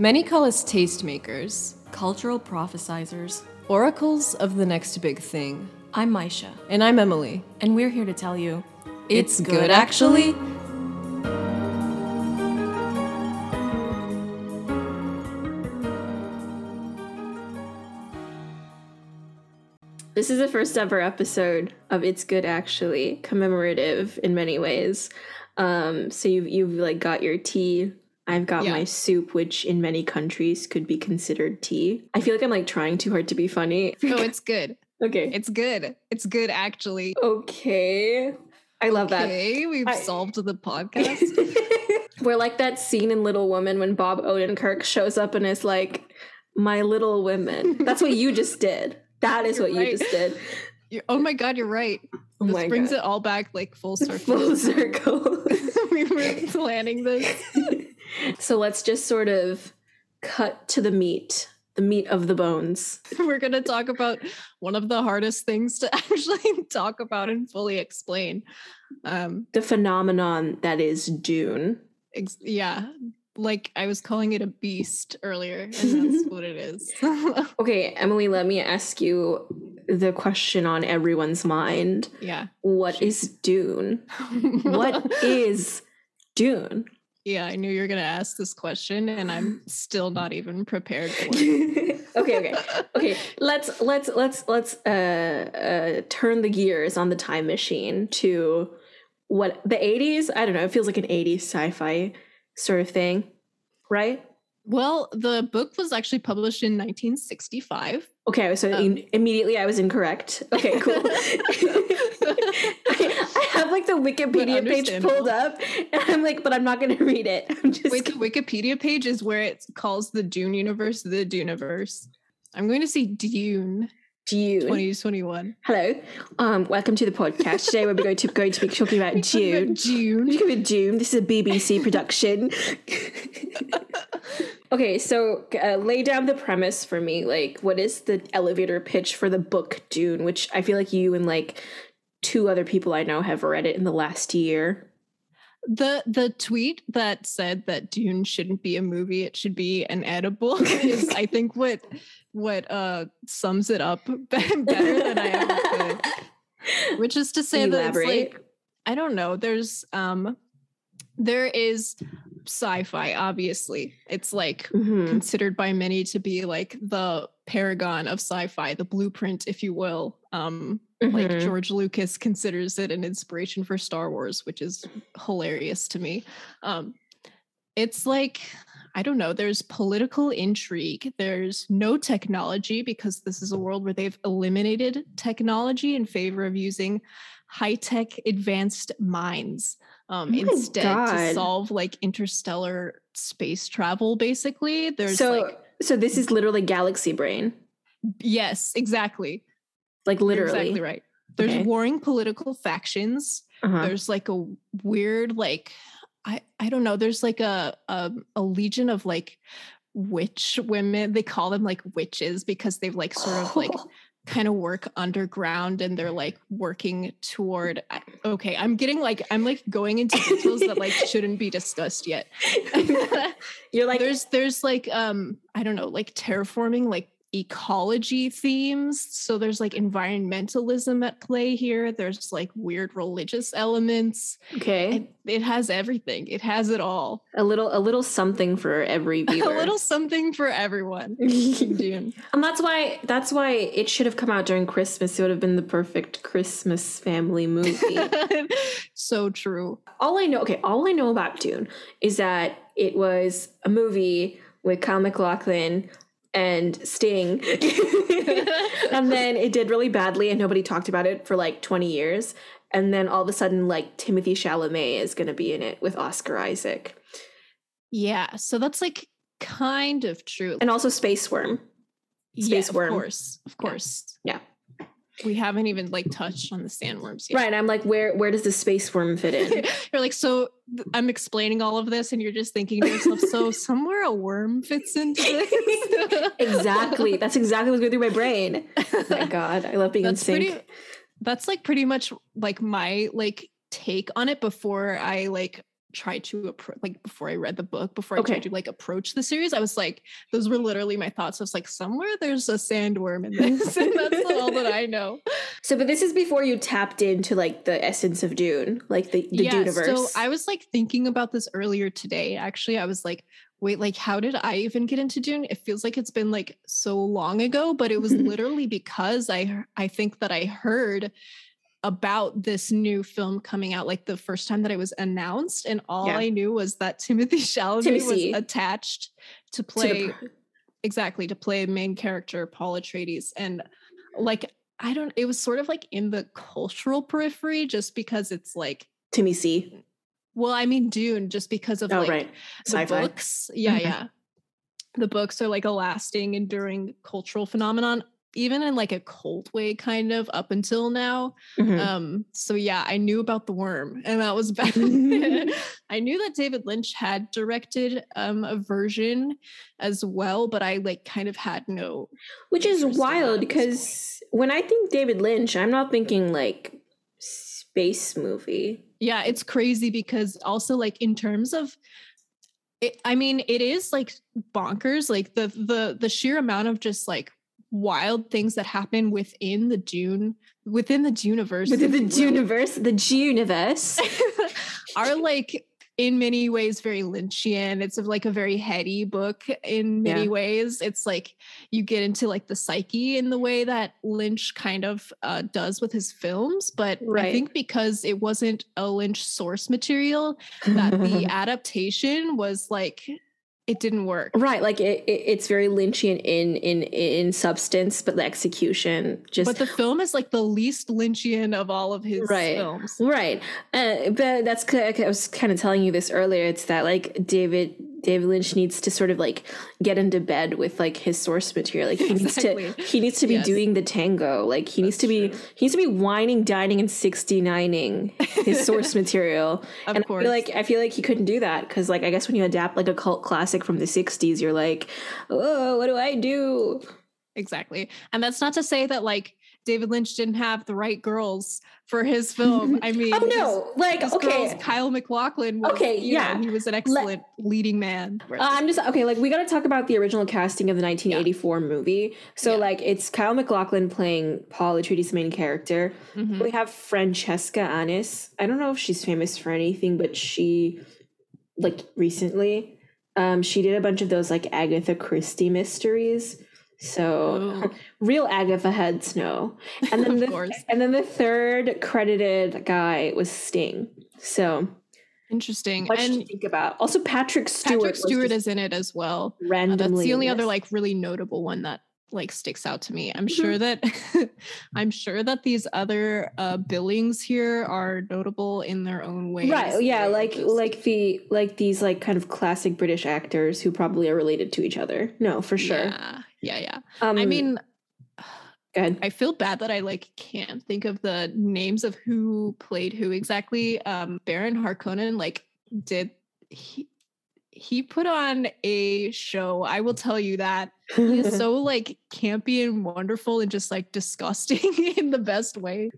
Many call us tastemakers, Cultural prophesizers. oracles of the next big thing. I'm Maisha, And I'm Emily. and we're here to tell you It's good, actually. This is the first ever episode of It's Good Actually, commemorative in many ways. Um, so you've you've like got your tea. I've got Yeah. my soup, which in many countries could be considered tea. I feel like I'm like trying too hard to be funny. Oh, it's good. okay. It's good. It's good, actually. Okay. I love that. Okay, we've I- solved the podcast. We're like that scene in Little Women when Bob Odenkirk shows up and is like, "My Little Women." That's what you just did. That is You're what right. you just did. You're- oh my god, you're right. Oh this brings God. it all back like full circle. Full circle. we were planning this. So let's just sort of cut to the meat, the meat of the bones. We're going to talk about one of the hardest things to actually talk about and fully explain. Um, The phenomenon that is Dune. ex- yeah, like I was calling it a beast earlier, and that's what it is. Okay, Emily, let me ask you the question on everyone's mind. yeah. What is Dune? What is Dune? Yeah, I knew you were going to ask this question, and I'm still not even prepared for it. okay, okay. Okay, let's let's let's let's uh uh turn the gears on the time machine to what the 80s, I don't know, it feels like an 80s sci-fi sort of thing, right? Well, the book was actually published in 1965. Okay, so Um, in- immediately I was incorrect. Okay, cool. I, have like the Wikipedia page pulled up, and I'm like, but I'm not going to read it. I'm just Wait, the Wikipedia page is where it calls the Dune universe the Duneverse. I'm going to see Dune Dune. 2021. Hello, um, welcome to the podcast. Today we're going to going to be talking about Dune. Dune. We're talking about Dune. This is a BBC production. okay, so uh, lay down the premise for me. Like, what is the elevator pitch for the book Dune? Which I feel like you and like two other people I know have read it in the last year. The the tweet that said that Dune shouldn't be a movie, it should be an edible is I think what what uh sums it up better than I ever could. Which is to say that it's like I don't know. There's um there is sci-fi, obviously. It's like Mhm. considered by many to be like the paragon of sci-fi, the blueprint, if you will. Um like Mhm. George Lucas considers it an inspiration for Star Wars, which is hilarious to me. Um, it's like I don't know. There's political intrigue. There's no technology because this is a world where they've eliminated technology in favor of using high tech, advanced minds um, Oh instead God. to solve like interstellar space travel. Basically, there's so, like so this is literally galaxy brain, yes, exactly, like You're literally. exactly right. There's Okay. warring political factions Uh-huh. there's like a weird like i i don't know there's like a a, a legion of like witch women they call them like witches because they've like sort of like kind of work underground and they're like working toward okay i'm getting like i'm like going into details that like shouldn't be discussed yet You're like there's there's like um i don't know like terraforming like ecology themes so there's like environmentalism at play here there's like weird religious elements okay, it, it has everything it has it all a little a little something for every viewer. a little something for everyone Dune. And that's why that's why it should have come out during Christmas. It would have been the perfect Christmas family movie. so true all I know, okay, all I know about Dune is that it was a movie with Kyle MacLachlan and Sting. and then it did really badly and nobody talked about it for like 20 years. And then all of a sudden, like Timothy Chalamet is gonna be in it with Oscar Isaac. yeah so that's like kind of true And also Space Worm. yeah, Space of Worm. course of Yeah. course Yeah. We haven't even like touched on the sandworms yet Right. I'm like, where where does the space worm fit in? you're like, so th- I'm explaining all of this, and you're just thinking to yourself, so somewhere a worm fits into this. exactly. That's exactly what's going through my brain. Oh my god, I love being That's in sync. pretty. That's like pretty much like my like take on it before I like tried to approach like before I read the book, before I Okay. tried to like approach the series, I was like, those were literally my thoughts. I was like, somewhere there's a sandworm in this. and that's all that I know. So, but this is before you tapped into like the essence of Dune, like the the Duneverse. So I was like thinking about this earlier today. Actually, I was like, wait, like how did I even get into Dune? It feels like it's been like so long ago, but it was literally because I I think that I heard about this new film coming out like the first time that it was announced and all Yeah. I knew was that Timothy Chalamet Timothy. was attached to To the play pr- exactly to play main character Paul Atreides and like I don't it was sort of like in the cultural periphery just because it's like Timmy C. well, I mean Dune, just because of Oh, like right. the Sci-fi. books. Yeah, Mhm. yeah. The books are like a lasting, enduring cultural phenomenon, even in like a cult way, kind of up until now. Mhm. Um, so yeah, I knew about the worm, and that was bad. I knew that David Lynch had directed um a version as well, but I like kind of had no Which is interest in that wild because when I think David Lynch, I'm not thinking like space movie. yeah it's crazy because also like in terms of it, i mean it is like bonkers like the the the sheer amount of just like wild things that happen within the dune within the universe. Within the universe, the universe. are like in many ways very lynchian. It's like a very heady book in many Yeah. ways. It's like you get into like the psyche in the way that lynch kind of uh, does with his films but i think because it wasn't a lynch source material that the adaptation was like it didn't work right, like it, it, it's very Lynchian in in in substance, but the execution just but the film is like the least lynchian of all of his Right. films Right. Uh, but that's I was kind of telling you this earlier. It's that like David David Lynch needs to sort of like get into bed with like his source material. Like he needs Exactly. to he needs to be Yes. doing the tango. Like he needs That's to be true. he needs to be wining, dining, and 69ing his source material. of and course I feel like I feel like he couldn't do that because like I guess when you adapt like a cult classic from the 60s, you're like, oh, what do I do? Exactly. And that's not to say that like David Lynch didn't have the right girls for his film. I mean, Oh no, like his, his okay. girls, Kyle MacLachlan. Was, Okay, you know, yeah. he was an excellent leading man. Uh, I'm just okay. Like we got to talk about the original casting of the 1984 movie. So Yeah. like it's Kyle MacLachlan playing Paul Atreides' main character. Mhm. We have Francesca Annis. I don't know if she's famous for anything, but she like recently, um, she did a bunch of those like Agatha Christie mysteries. So Ooh. real Agatha had Snow. And then Of the, course. and then the third credited guy was Sting. So Interesting. much to and think about. Also Patrick Stewart. Patrick Stewart is in it as well. Uh, randomly. that's the only other like really notable one that like sticks out to me. I'm Mhm. sure that I'm sure that these other uh billings here are notable in their own ways. right yeah like just- like the like these like kind of classic british actors who probably are related to each other no for sure Yeah, yeah, yeah. um I mean. I feel bad that I like can't think of the names of who played who exactly. Um, Baron Harkonnen like did he he put on a show. I will tell you that he is so like campy and wonderful and just like disgusting in the best way.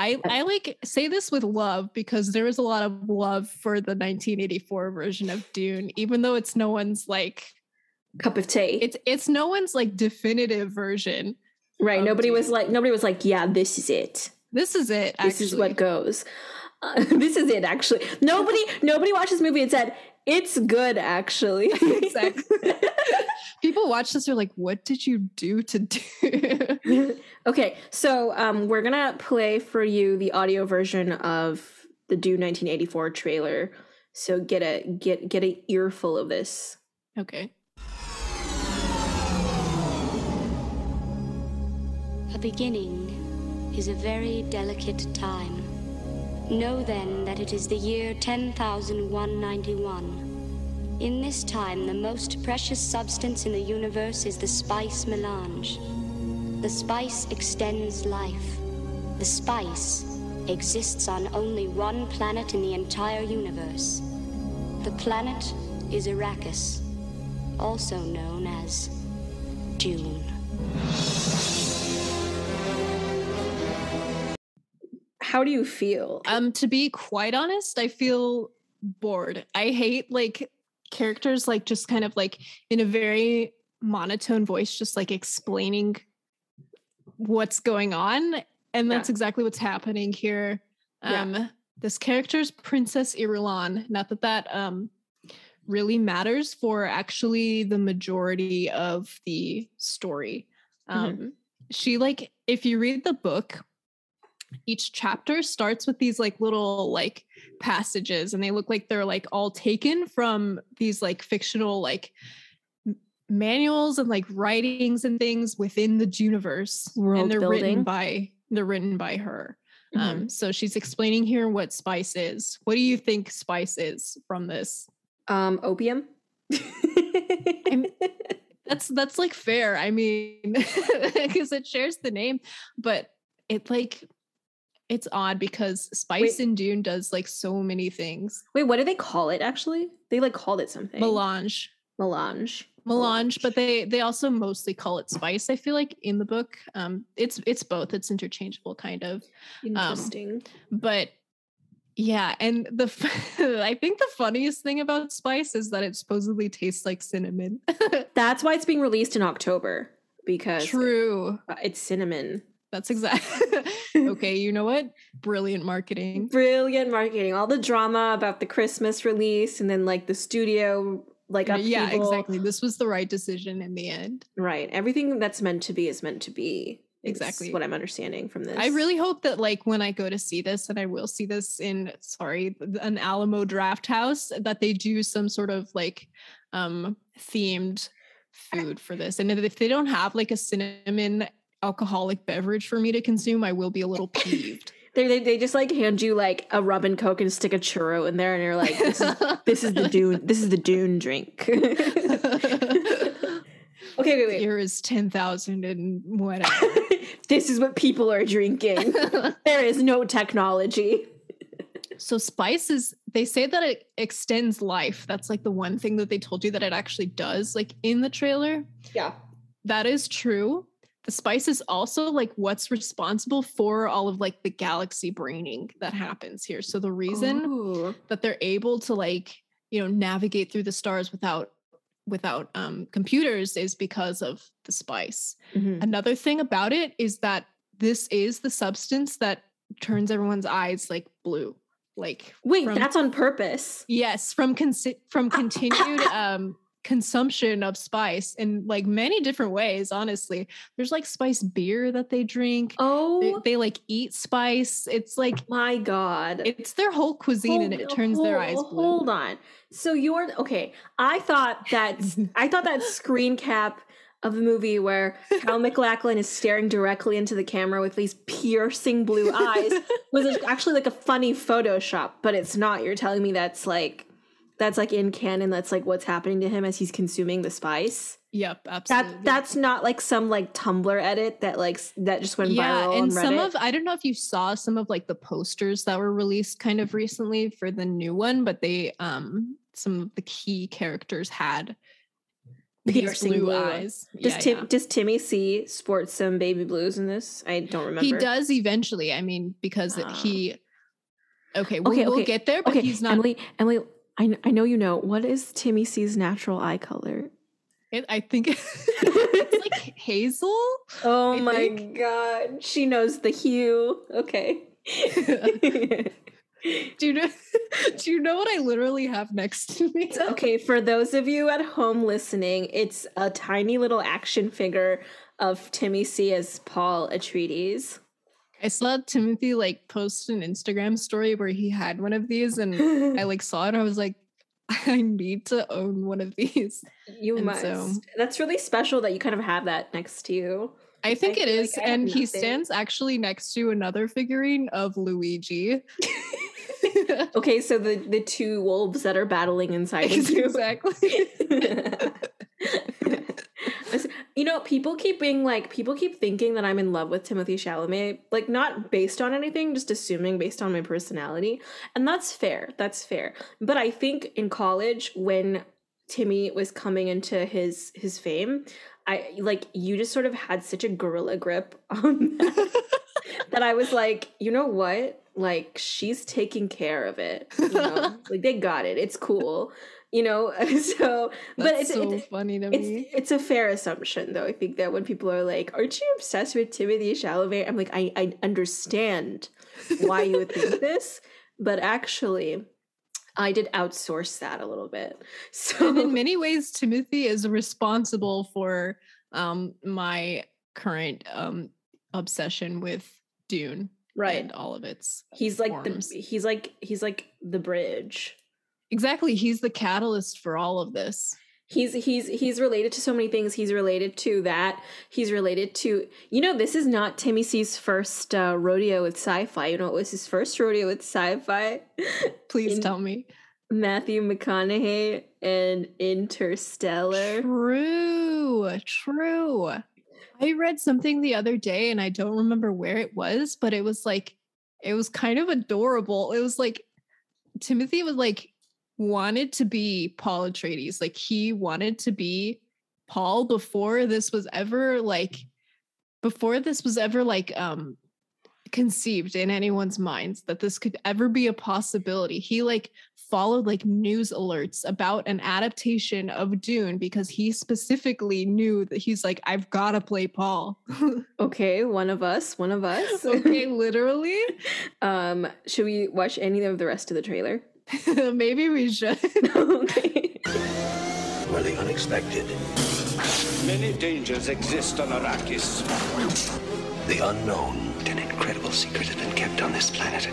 I I like say this with love because there is a lot of love for the 1984 version of Dune, even though it's no one's like cup of tea it's it's no one's like definitive version. right nobody was like nobody was like yeah this is it This is it. this is what goes uh, this is it actually nobody nobody watched this movie and said it's good actually Exactly. People watch this, are like, what did you do to do? okay, so um, we're gonna play for you the audio version of the Dune 1984 trailer. So get a get get a earful of this. okay. A beginning is a very delicate time. Know then that it is the year 10,191. In this time, the most precious substance in the universe is the spice melange. The spice extends life. The spice exists on only one planet in the entire universe. The planet is Arrakis, also known as Dune. How do you feel? Um, to be quite honest, I feel bored. I hate like characters like just kind of like in a very monotone voice, just like explaining what's going on. And that's Yeah. exactly what's happening here. Yeah. Um this character's Princess Irulan. Not that that um really matters for actually the majority of the story. Um Mhm. she like if you read the book each chapter starts with these like little like passages and they look like they're like all taken from these like fictional like manuals and like writings and things within the universe World and they're building. written by they're written by her Mhm. um so she's explaining here what spice is what do you think spice is from this um, opium. that's that's like fair i mean because it shares the name but it like it's odd because spice Wait. in dune does like so many things Wait, what do they call it? Actually, they like called it something. melange Melange. melange but they they also mostly call it spice i feel like in the book um it's it's both it's interchangeable kind of Interesting. but yeah and the i think the funniest thing about spice is that it supposedly tastes like cinnamon That's why it's being released in October because true uh, it's cinnamon. That's exactly okay you know what brilliant marketing Brilliant marketing. All the drama about the Christmas release and then like the studio like upheaval. yeah exactly this was the right decision in the end Right. Everything that's meant to be is meant to be. Exactly. what I'm understanding from this. i really hope that like when i go to see this and i will see this in sorry an Alamo Drafthouse that they do some sort of like um themed food for this and if they don't have like a cinnamon alcoholic beverage for me to consume i will be a little peeved they, they just like hand you like a rum and coke and stick a churro in there and you're like this is this is the dune this is the dune drink. okay, wait, wait. here is 10,000 and whatever this is what people are drinking. there is no technology. So spices, they say that it extends life. That's like the one thing that they told you that it actually does, like in the trailer. Yeah. That is true. The spice is also like what's responsible for all of like the galaxy braining that happens here. So the reason Ooh. that they're able to like, you know, navigate through the stars without without um computers is because of the spice. Mhm. Another thing about it is that this is the substance that turns everyone's eyes like blue. Like Wait, from- that's on purpose. Yes, from consi- from continued um consumption of spice in like many different ways, honestly. There's like spice beer that they drink. Oh they like eat spice. It's like my god. it's their whole cuisine and it Hold- turns their eyes blue. Hold on. So you're okay. I thought that I thought that screen cap of the movie where Cal MacLachlan is staring directly into the camera with these piercing blue eyes was actually like a funny Photoshop, but it's not. You're telling me that's like that's like in canon. That's like what's happening to him as he's consuming the spice. Yep, absolutely. That that's not like some like Tumblr edit that like that just went yeah, viral and on some of I don't know if you saw some of like the posters that were released kind of recently for the new one, but they um some of the key characters had Piercing blue, blue. eyes. does Yeah, Tim yeah. does Timmy C sports some baby blues in this? I don't remember. He does eventually. I mean, because Ah. he. Okay, we'll, Okay, we'll get there, but okay, he's not. Emily. Emily, I I know you know. What is Timmy C's natural eye color? it, I think it's like hazel. Oh I my think- god, she knows the hue. Okay. Do you know? Do you know what I literally have next to me? okay, for those of you at home listening, it's a tiny little action figure of Timmy C as Paul Atreides. I saw Timothy like post an Instagram story where he had one of these, and I like saw it. I was like, I need to own one of these. you and must. so- That's really special that you kind of have that next to you. I think it feel like is, I have and he stands actually next to another figurine of Luigi. Okay, so the the two wolves that are battling inside of you. exactly. You know, people keep being like, people keep thinking that I'm in love with Timothy Chalamet, like not based on anything, just assuming based on my personality, and that's fair. That's fair. But I think in college when Timmy was coming into his his fame, I like you just sort of had such a gorilla grip on that, that I was like, you know what? like she's taking care of it. You know? like they got it. It's cool. You know, so but it's, so it's funny to it's me. it's a fair assumption though. I think that when people are like, "Aren't you obsessed with Timothy Chalamet?" I'm like, I I understand why you would think this, but actually, I did outsource that a little bit. So and in many ways, Timothy is responsible for um my current um obsession with Dune right, and all of its he's like forms. the he's like he's like the bridge. Exactly. He's the catalyst for all of this. He's he's he's related to so many things. He's related to that. He's related to you know this is not Timmy C's first uh, rodeo with sci-fi. You know it was his first rodeo with sci-fi? Please In- tell me. Matthew McConaughey and Interstellar. True, true. I read something the other day and I don't remember where it was, but it was like, it was kind of adorable. It was like Timothy was like, wanted to be Paul Atreides. Like he wanted to be Paul before this was ever like, before this was ever like, um, conceived in anyone's minds that this could ever be a possibility. He like followed like news alerts about an adaptation of Dune because he specifically knew that he's like, I've got to play Paul. Okay, one of us, one of us. okay, literally. um, should we watch any of the rest of the trailer? Maybe we should. okay. were the unexpected, Many dangers exist on Arrakis. the unknown. An incredible secret has been kept on this planet.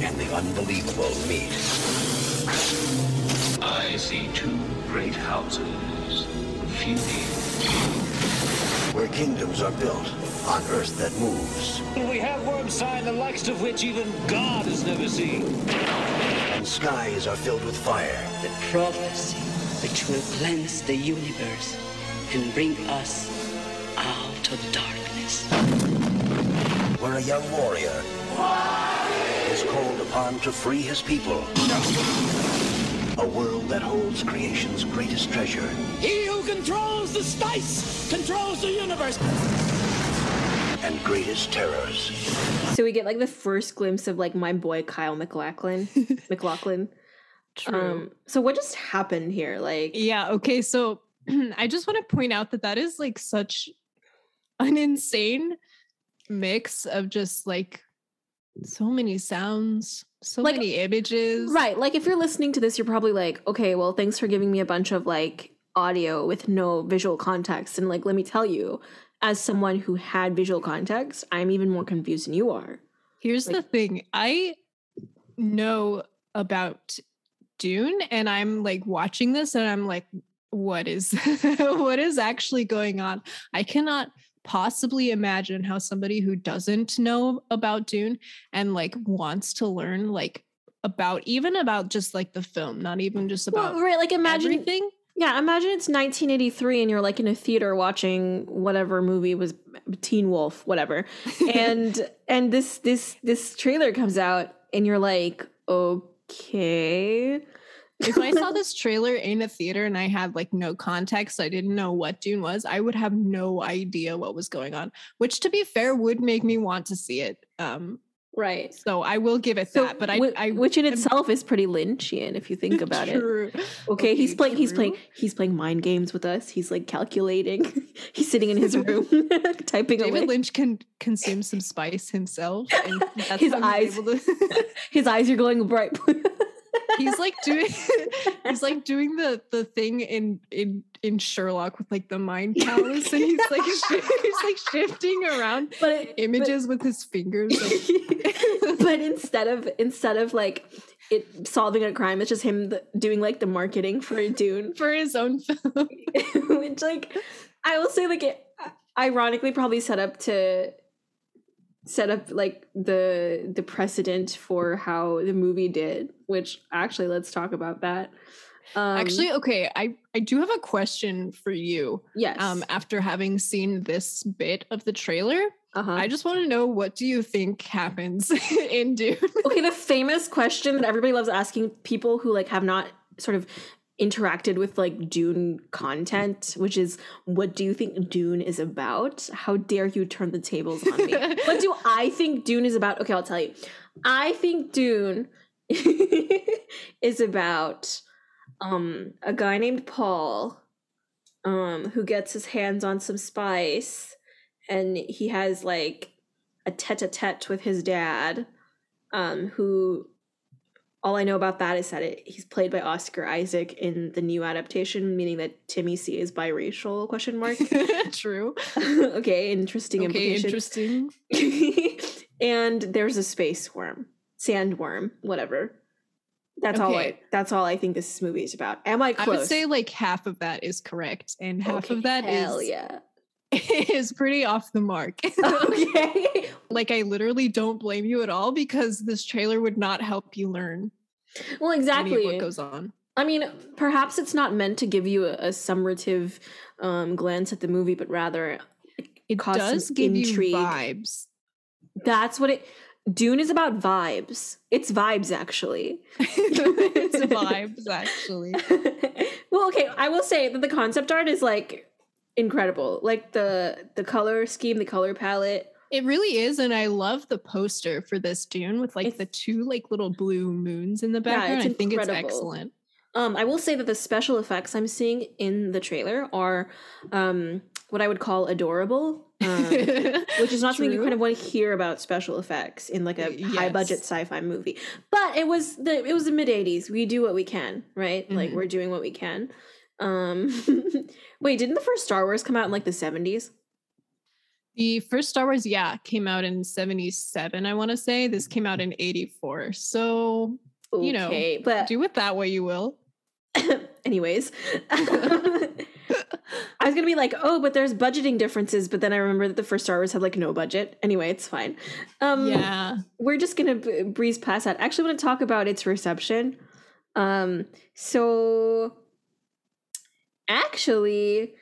And the unbelievable meet. I see two great houses feuding. Where kingdoms are built on earth that moves. We have Wormsign, the likes of which even God has never seen. And skies are filled with fire. the prophecy which will cleanse the universe and bring us out of darkness. Where a young warrior is called upon to free his people. A world that holds creation's greatest treasure. He who controls the spice controls the universe. and greatest terrors. So we get like the first glimpse of like my boy Kyle MacLachlan. McLaughlin. Um, so what just happened here? Like, yeah. Okay. So I just want to point out that that is like such an insane mix of just like so many sounds, so Like, many images. right? Like, if you're listening to this, you're probably like, okay, well, thanks for giving me a bunch of like audio with no visual context. And like, let me tell you, as someone who had visual context, I'm even more confused than you are. Here's Like- the thing. I know about Dune and I'm like watching this and I'm like what is what is actually going on? I cannot possibly imagine how somebody who doesn't know about Dune and like wants to learn like about even about just like the film, not even just about Well, right? Like, imagine everything. Yeah, imagine it's 1983 and you're like in a theater watching whatever movie was uh, Teen Wolf, whatever. And and this this this trailer comes out and you're like, "Okay." If I saw this trailer in a theater and I had like no context, I didn't know what Dune was, I would have no idea what was going on, which to be fair would make me want to see it. Um, Right. so I will give it So that, but I, whi- I which in itself is pretty Lynchian if you think about it. True. Okay, he's playing he's playing he's playing mind games with us. He's like calculating. he's sitting in his room typing away. David Lynch can consume some spice himself, and that's His eyes- to- his eyes are glowing bright. He's like doing he's like doing the the thing in in in Sherlock with like the mind palace, and he's like shi- he's like shifting around but it- but- images with his fingers. like- but instead of instead of like it solving a crime, it's just him th- doing like the marketing for Dune, for his own film. which like I will say like it ironically probably set up to set up like the the precedent for how the movie did. Which actually, let's talk about that. Um, Actually, okay, I I do have a question for you. yes. Um, after having seen this bit of the trailer, uh-huh. I just want to know what do you think happens in Dune? okay, the famous question that everybody loves asking people who like have not sort of interacted with like Dune content, which is what do you think Dune is about? How dare you turn the tables on me? what do I think Dune is about? Okay, I'll tell you. I think Dune is about um a guy named Paul um who gets his hands on some spice and he has like a tete-a-tete with his dad um who all I know about that is that it, he's played by Oscar Isaac in the new adaptation, meaning that Timmy C is biracial? Question mark. True. okay, interesting Okay, implication. interesting. and there's a space worm, sandworm, whatever. That's all I. That's all I think this movie is about. Am I I would say like half of that is correct, and half Okay, of that is hell yeah. is pretty off the mark. okay. like I literally don't blame you at all because this trailer would not help you learn Well, exactly. what goes on. I mean, perhaps it's not meant to give you a, a summative um, glance at the movie, but rather It does give intrigue. you vibes. that's what it. Dune is about vibes. It's vibes, actually. it's vibes, actually. well, okay, I will say that the concept art is like incredible. Like the the color scheme, the color palette. It really is, and I love the poster for this Dune with like It's- the two like little blue moons in the Yeah, background. it's I think it's excellent. Um, I will say that the special effects I'm seeing in the trailer are um what I would call adorable. Um, which is not something you kind of want to hear about special effects in like a high budget sci-fi movie. But it was the it was the mid 80s. We do what we can, right? Like Mhm. we're doing what we can. Um wait, didn't the first Star Wars come out in like the 70s? The first Star Wars, yeah, came out in 77, I want to say. This came out in 84. So You know, but do with that what you will. anyways. I was gonna be like, oh, but there's budgeting differences, but then I remember that the first Star Wars had like no budget. Anyway, it's fine. Um, yeah. we're just gonna b- breeze past that. I actually want to talk about its reception. Um, so actually,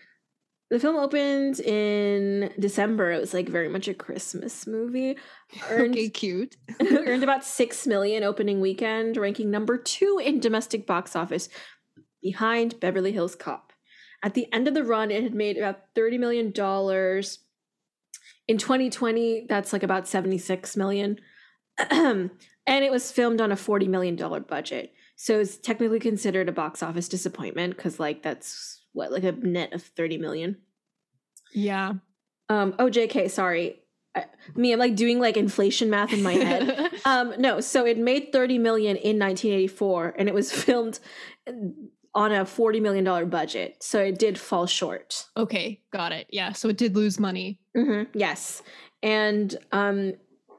the film opened in December. It was like very much a Christmas movie. Earned, Okay, cute. earned about six million opening weekend, ranking number two in domestic box office, behind Beverly Hills Cop. At the end of the run, it had made about thirty million dollars. In 2020, that's like about 76 million. and it was filmed on a $40 million budget. So it's technically considered a box office disappointment because, like, that's what, like a net of 30 million. Yeah. Um, oh, JK, sorry. I, me, I'm like doing like inflation math in my head. um, no, so it made 30 million in 1984 and it was filmed on a $40 million budget. So it did fall short. okay, got it. Yeah. So it did lose money. hmm Yes, and um,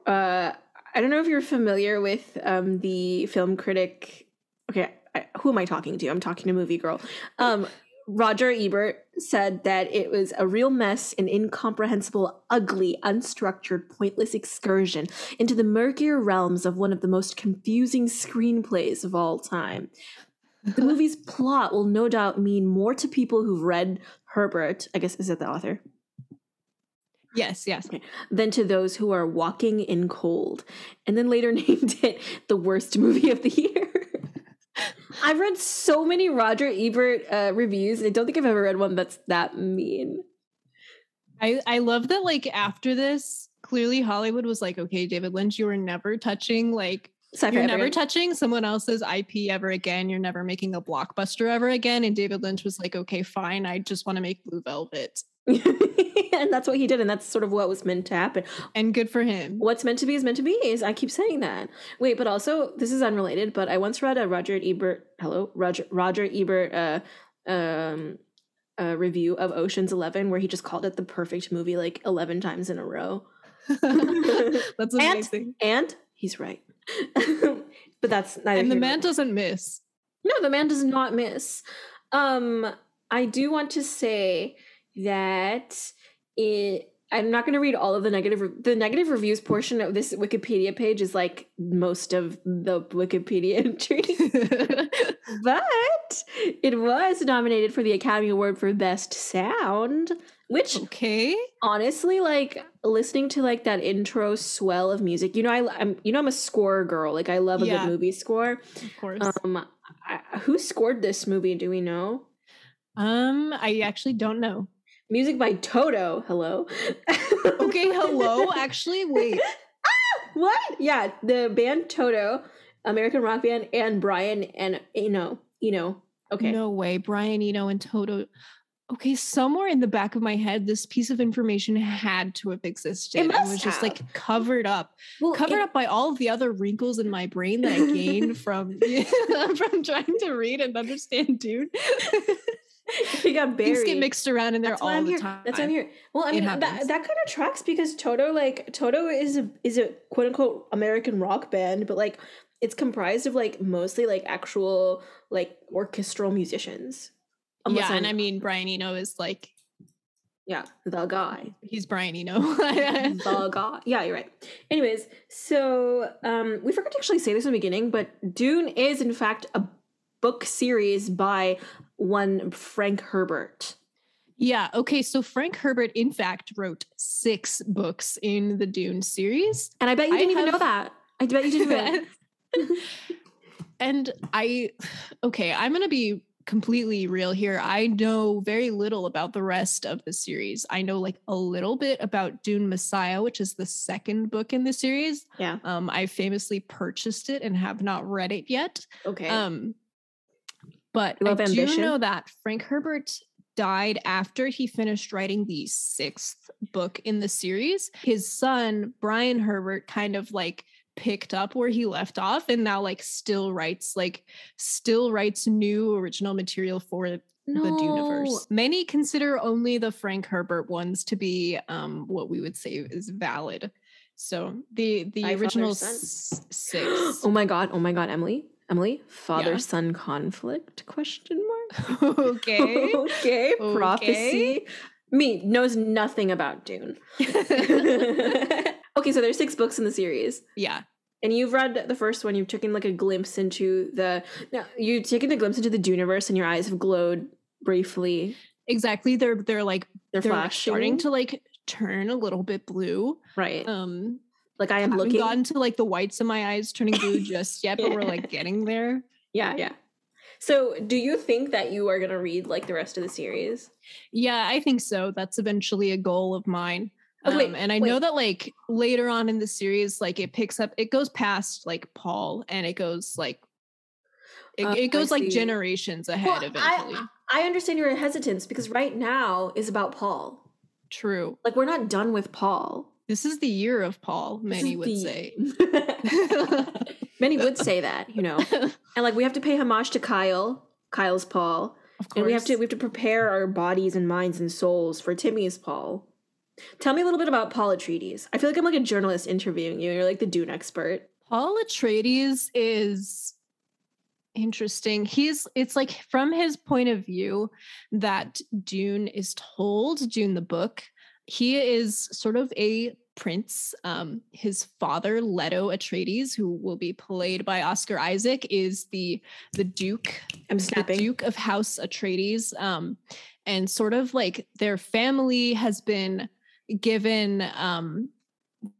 uh, I don't know if you're familiar with um the film critic. Okay, I, who am I talking to? I'm talking to Movie Girl. Um, Roger Ebert said that it was a real mess, an incomprehensible, ugly, unstructured, pointless excursion into the murkier realms of one of the most confusing screenplays of all time. The movie's plot will no doubt mean more to people who've read Herbert. I guess is that the author? Yes, yes. than to those who are walking in cold, and then later named it the worst movie of the year. I've read so many Roger Ebert uh, reviews. I don't think I've ever read one that's that mean. I, I love that like after this, clearly Hollywood was like, okay, David Lynch, you were never touching like Sci-fi you're never again. touching someone else's IP ever again. You're never making a blockbuster ever again. And David Lynch was like, okay, fine. I just want to make Blue Velvet. and that's what he did, and that's sort of what was meant to happen. And good for him. What's meant to be is meant to be. Is I keep saying that. Wait, but also this is unrelated. But I once read a Roger Ebert. Hello, Roger Roger Ebert. Uh, um, a review of Ocean's Eleven where he just called it the perfect movie like eleven times in a row. That's And- amazing. And he's right. but that's neither. And the man doesn't miss. No, the man does not miss. Um, I do want to say that it. I'm not going to read all of the negative. The negative reviews portion of this Wikipedia page is like most of the Wikipedia entry, but it was nominated for the Academy Award for Best Sound, Which Okay. honestly, like listening to like that intro swell of music. You know, I I'm you know I'm a score girl. Like I love a Yeah. good movie score. Of course. Um, I, who scored this movie? Do we know? Um, I actually don't know. Music by Toto. Hello. Okay, hello. Actually, wait. what? Yeah, the band Toto, American rock band, and Brian and Eno. Eno. Okay. No way. Brian Eno and Toto. Okay, somewhere in the back of my head, this piece of information had to have existed. and must was just like covered up. well, Covered it- up by all of the other wrinkles in my brain that I gained from from trying to read and understand Dune. We got buried. Things get mixed around in there That's all I'm the here. time. That's why I'm here. Well, I mean that, that kind of tracks because Toto, like Toto, is a is a quote unquote American rock band, but like it's comprised of like mostly like actual like orchestral musicians. Unless Yeah, and I'm- I mean Brian Eno is like yeah, the guy. he's Brian Eno. the guy. Yeah, you're right. Anyways, so um we forgot to actually say this in the beginning, but Dune is in fact a book series by one Frank Herbert. Yeah. Okay. So Frank Herbert, in fact, wrote six books in the Dune series. And I bet you didn't even have- know that. I bet you didn't know. and I, okay, I'm going to be completely real here. I know very little about the rest of the series. I know like a little bit about Dune Messiah, which is the second book in the series. Yeah. Um, I famously purchased it and have not read it yet. Okay. Um, but love I do know that Frank Herbert died after he finished writing the sixth book in the series. His son, Brian Herbert, kind of like picked up where he left off and now like still writes like still writes new original material for the universe. Many consider only the Frank Herbert ones to be um what we would say is valid. So the the father, original s- six. Oh my god, oh my god, Emily. Emily, father Yeah. son conflict question mark. okay. okay, prophecy. Me knows nothing about Dune. okay, so there's six books in the series. yeah. And you've read the first one, you've taken like a glimpse into the no, you've taken a glimpse into the Duneverse and your eyes have glowed briefly. Exactly. They're they're like They're, they're like starting to like turn a little bit blue. right. Um like I am haven't looking. gotten to like the whites of my eyes turning blue just yet, but we're like getting there. Yeah, yeah. So, do you think that you are going to read like the rest of the series? Yeah, I think so. That's eventually a goal of mine. Oh, wait, um, and I know that like later on in the series, like it picks up, it goes past like Paul and it goes like it, Oh, it goes like generations ahead eventually. I, I understand your hesitance because right now is about Paul. True. Like we're not done with Paul. This is the year of Paul, many would the- say. Many would say that, you know. And like we have to pay homage to Kyle, Kyle's Paul, Of course. and we have to we have to prepare our bodies and minds and souls for Timmy's Paul. Tell me a little bit about Paul Atreides. I feel like I'm like a journalist interviewing you. You're like the Dune expert. Paul Atreides is interesting. He's it's like from his point of view that Dune is told, Dune the book, he is sort of a prince. Um, his father, Leto Atreides, who will be played by Oscar Isaac, is the the Duke I'm the snapping. Duke of House Atreides. Um, and sort of like their family has been given um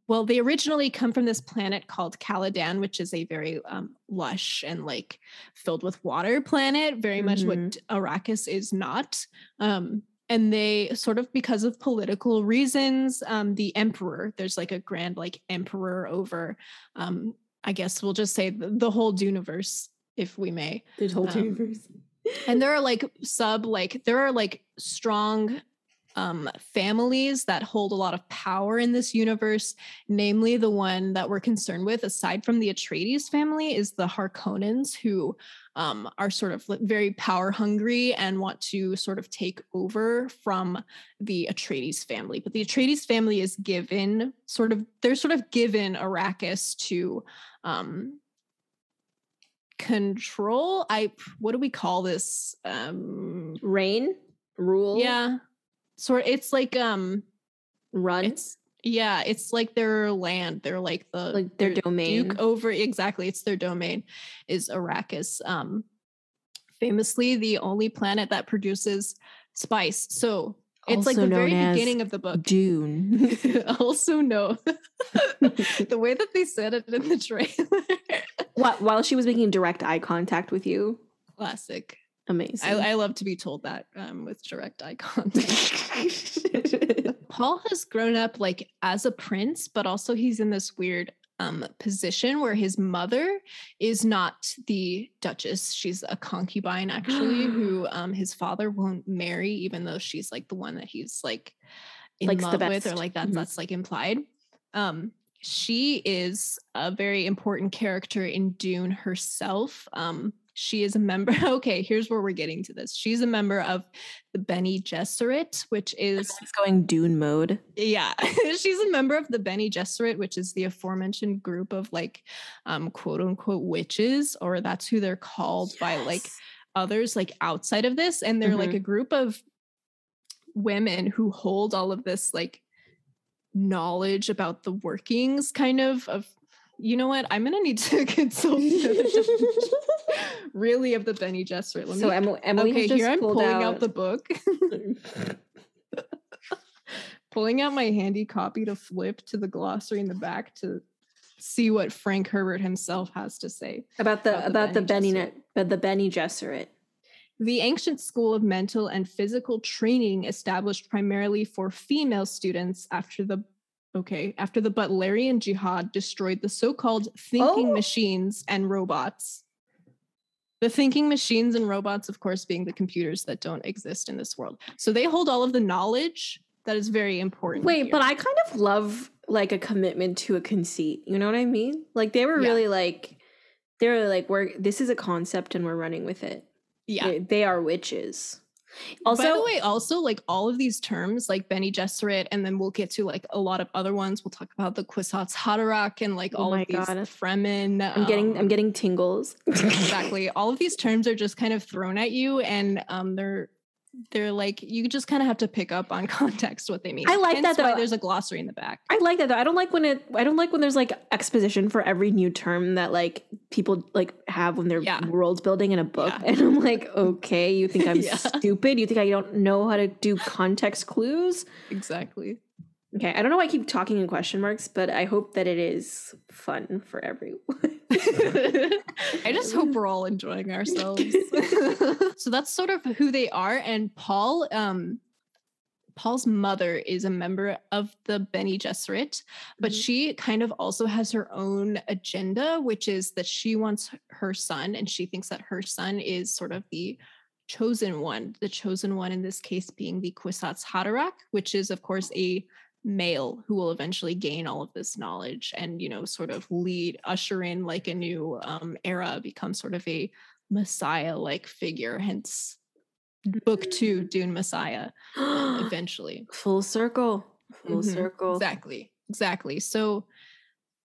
well they originally come from this planet called caladan which is a very um, lush and like filled with water planet very much what Mhm. arrakis is not um and they sort of because of political reasons um the emperor there's like a grand like emperor over um i guess we'll just say the, the whole universe if we may The whole um, universe. and there are like sub like there are like strong um families that hold a lot of power in this universe namely the one that we're concerned with aside from the atreides family is the harkonnens who um are sort of very power hungry and want to sort of take over from the atreides family. But the atreides family is given sort of they're sort of given arrakis to um control. I what do we call this? Um Reign, rule, yeah sort it's like um run. it's yeah it's like their land they're like the Like their domain. duke over exactly it's their domain is arrakis um famously the only planet that produces spice so It's like the very beginning of the book. Dune. also no. the way that they said it in the trailer. what while she was making direct eye contact with you? Classic. Amazing. I, I love to be told that um, with direct eye contact. Paul has grown up like as a prince, but also he's in this weird um, position where his mother is not the duchess. She's a concubine, actually, who um, his father won't marry, even though she's like the one that he's like in Likes the love with, or best. like that's Mhm. that's like implied. Um, she is a very important character in Dune herself. Um, she is a member. Okay, here's where we're getting to this. She's a member of the Bene Gesserit, which is It's going Dune mode. yeah, she's a member of the Bene Gesserit, which is the aforementioned group of like um quote unquote witches, or that's who they're called by like others like outside of this. And they're like Mhm. a group of women who hold all of this like knowledge about the workings kind of of you know what? I'm gonna need to consult really of the Bene Gesserit. Let so me Emily, Emily okay, here I'm pulling out, out the book. pulling out my handy copy to flip to the glossary in the back to see what Frank Herbert himself has to say. about the about the about the Bene but the Bene Gesserit. The ancient school of mental and physical training established primarily for female students after the okay, after the Butlerian jihad destroyed the so-called thinking Oh. machines and robots. The thinking machines and robots, of course, being the computers that don't exist in this world. So they hold all of the knowledge that is very important. Wait, here. but I kind of love like a commitment to a conceit. You know what I mean? Like they were Yeah. really like they were like we're this is a concept and we're running with it. yeah. They, they are witches. Also, By the way, also like all of these terms, like Bene Gesserit, and then we'll get to like a lot of other ones. We'll talk about the Kwisatz Haderach and like Oh all of these God. Fremen. I'm getting I'm um, getting tingles. exactly. All of these terms are just kind of thrown at you, and um, they're they're like you just kind of have to pick up on context what they mean. I like Hence that, though. There's a glossary in the back. I like that though. I don't like when it I don't like when there's like exposition for every new term that like people like have when they're Yeah. world building in a book. Yeah. And I'm like, okay, you think I'm Yeah. stupid? You think I don't know how to do context clues? Exactly. Okay, I don't know why I keep talking in question marks, but I hope that it is fun for everyone. I just hope we're all enjoying ourselves. so that's sort of who they are. And Paul, um, Paul's mother is a member of the Bene Gesserit, but Mhm. she kind of also has her own agenda, which is that she wants her son, and she thinks that her son is sort of the chosen one. The chosen one in this case being the Kwisatz Haderach, which is of course a male who will eventually gain all of this knowledge and you know sort of lead usher in like a new um, era become sort of a messiah like figure hence book two dune messiah eventually Full circle. Full Mhm. circle. exactly exactly so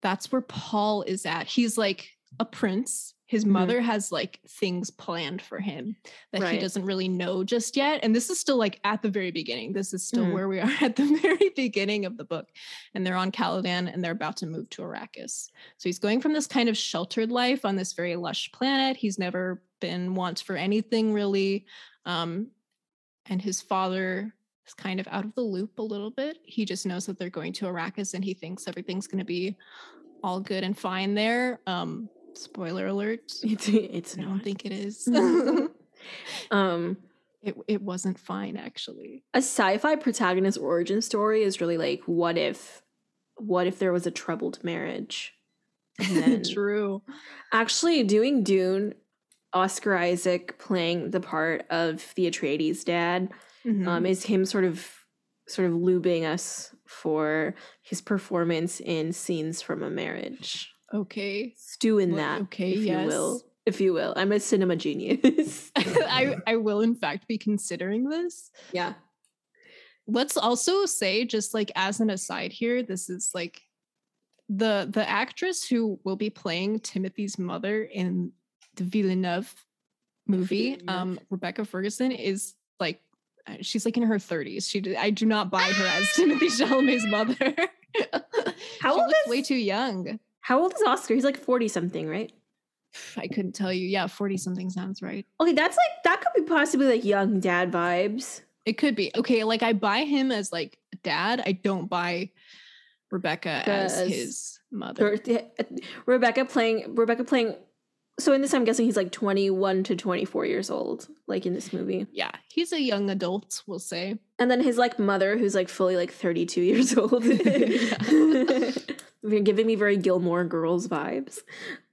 that's where paul is at he's like a prince his Mhm. mother has like things planned for him that he doesn't really know just yet and this is still like at the very beginning this is still Mhm. where we are at the very beginning of the book and they're on caladan and they're about to move to arrakis so he's going from this kind of sheltered life on this very lush planet he's never been want for anything really um and his father is kind of out of the loop a little bit. He just knows that they're going to Arrakis and he thinks everything's going to be all good and fine there. Um, spoiler alert. It's it's I don't not. think it is. Um it, it wasn't fine, actually. a sci-fi protagonist origin story is really like what if what if there was a troubled marriage? And then True. actually doing Dune, Oscar Isaac playing the part of the Atreides dad Mhm. um, is him sort of sort of lubing us for his performance in scenes from a marriage. Okay. Stew in Well, that, okay, if you will. yes. If you will. I'm a cinema genius. I, I will, in fact, be considering this. yeah. let's also say just like as an aside here this is like the the actress who will be playing timothy's mother in the villeneuve movie Villeneuve. um rebecca ferguson is like uh, she's like in her 30s she I do not buy her as timothy chalamet's mother How she old is- way too young How old is Oscar? He's like 40 something, right? i couldn't tell you yeah 40 something sounds right Okay, that's like that could be possibly like young dad vibes. It could be. Okay, like I buy him as like dad. I don't buy Rebecca as his mother. Or- uh, Rebecca playing Rebecca playing. So in this, I'm guessing he's like 21 to 24 years old, like in this movie. Yeah, he's a young adult, we'll say. And then his like mother, who's like fully like 32 years old. You're giving me very Gilmore Girls vibes.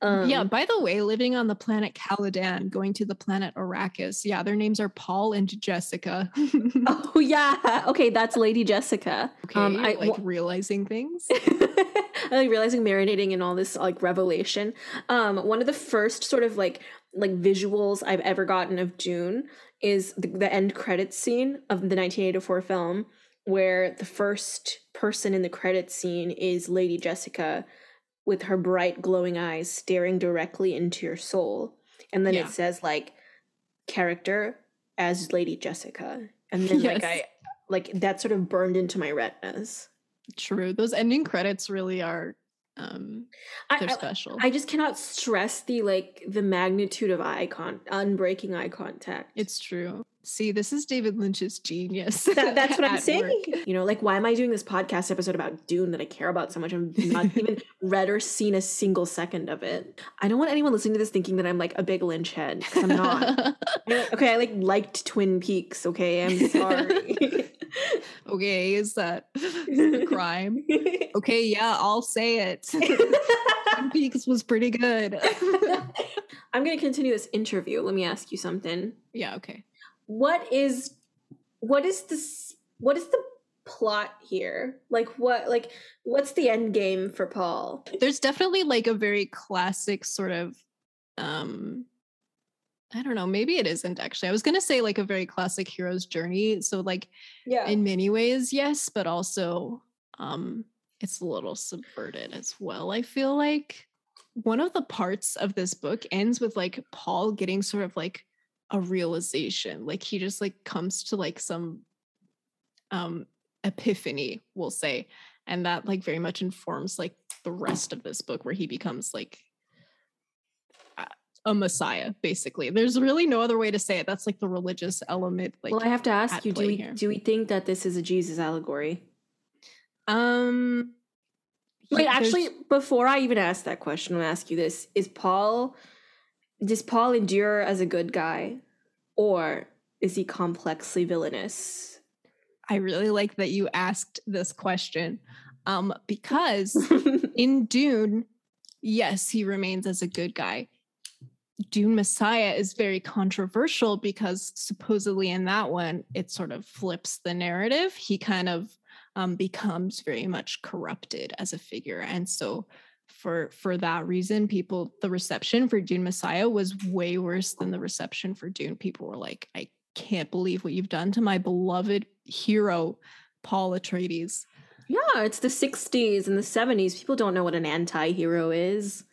Um, yeah, by the way, living on the planet Caladan, going to the planet Arrakis. Yeah, their names are Paul and Jessica. Oh yeah. Okay, that's Lady Jessica. okay, Um, I like wa- realizing things. I like realizing marinating in all this like revelation. Um, one of the first sort of like like visuals I've ever gotten of Dune is the, the end credits scene of the 1984 film, where the first person in the credit scene is Lady Jessica with her bright glowing eyes staring directly into your soul, and then Yeah. it says like character as Lady Jessica, and then like I like that sort of burned into my retinas. True. Those ending credits really are um I- they're I- special. I just cannot stress the like the magnitude of eye con unbreaking eye contact. it's true. See, this is David Lynch's genius. that, that's what I'm saying. work. You know, like why am I doing this podcast episode about Dune that I care about so much? I'm not even read or seen a single second of it. I don't want anyone listening to this thinking that I'm like a big Lynch head I'm not. Okay, I like liked Twin Peaks. Okay, I'm sorry. okay, is that a crime? Okay, yeah, I'll say it. Twin Peaks was pretty good. I'm gonna continue this interview. Let me ask you something. yeah, okay. What is what is this what is the plot here like what like what's the end game for paul There's definitely like a very classic sort of um I don't know, maybe it isn't actually. I was going to say like a very classic hero's journey. So like yeah in many ways, yes, but also um it's a little subverted as well. I feel like one of the parts of this book ends with like Paul getting sort of like a realization. Like he just like comes to like some um epiphany, we'll say. And that like very much informs like the rest of this book where he becomes like a- messiah basically there's really no other way to say it that's like the religious element like well i have to ask you do we here. do we think that this is a jesus allegory Um. wait yeah, actually before i even ask that question i'll ask you this is paul does paul endure as a good guy or is he complexly villainous I really like that you asked this question, um, because in Dune, yes, he remains as a good guy. Dune Messiah is very controversial because supposedly in that one, it sort of flips the narrative. He kind of um, becomes very much corrupted as a figure, and so for for that reason, people the reception for Dune Messiah was way worse than the reception for Dune. People were like, "I can't believe what you've done to my beloved hero, Paul Atreides." Yeah, it's the 60s and the 70s. People don't know what an anti hero is.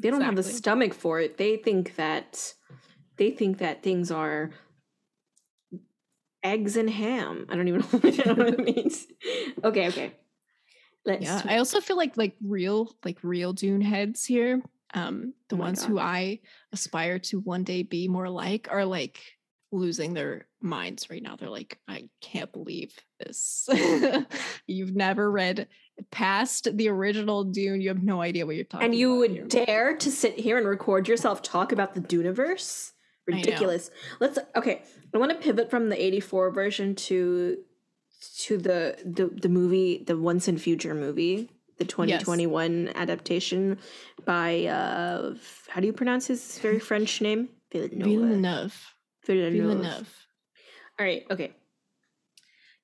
They don't have the stomach for it. They think that they think that things are eggs and ham. I don't even know what it means. Okay, okay. Let's Yeah, I also feel like like real like real Dune heads here, um, the Oh ones who I aspire to one day be more like are like losing their minds right now. They're like, I can't believe this. You've never read past the original Dune. You have no idea what you're talking and you would here. dare to sit here and record yourself talk about the Duneverse? I. Ridiculous. Let's okay. I want to pivot from the 84 version to to the the, the movie, the Once and Future movie, the 2021 adaptation by uh how do you pronounce his very French name? Villeneuve. Villeneuve. Villeneuve. Villeneuve. All right, okay.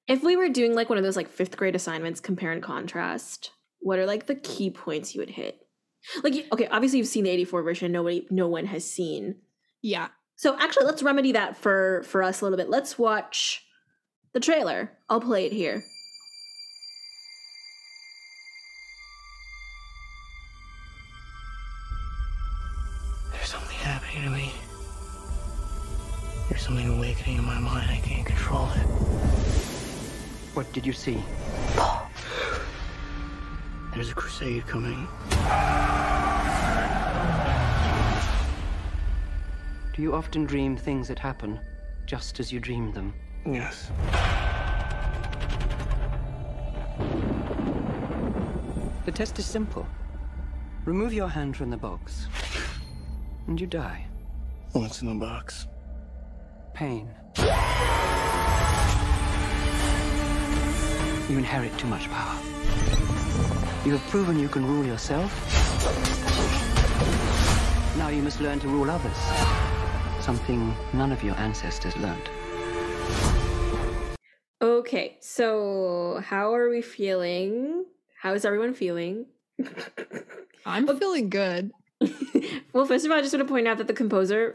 If we were doing like one of those like fifth grade assignments, compare and contrast, what are like the key points you would hit? Like, okay, obviously you've seen the 84 version, nobody, no one has seen. Yeah. So actually, let's remedy that for for us a little bit. Let's watch the trailer. I'll play it here. There's something happening to me. There's something awakening in my mind. I can't control it. What did you see? There's a crusade coming. Do you often dream things that happen just as you dreamed them? Yes. The test is simple. Remove your hand from the box, and you die. What's in the box? Pain. You inherit too much power. You have proven you can rule yourself. Now you must learn to rule others. Something none of your ancestors learned. Okay, so how are we feeling? How is everyone feeling? I'm feeling good. well, first of all, I just want to point out that the composer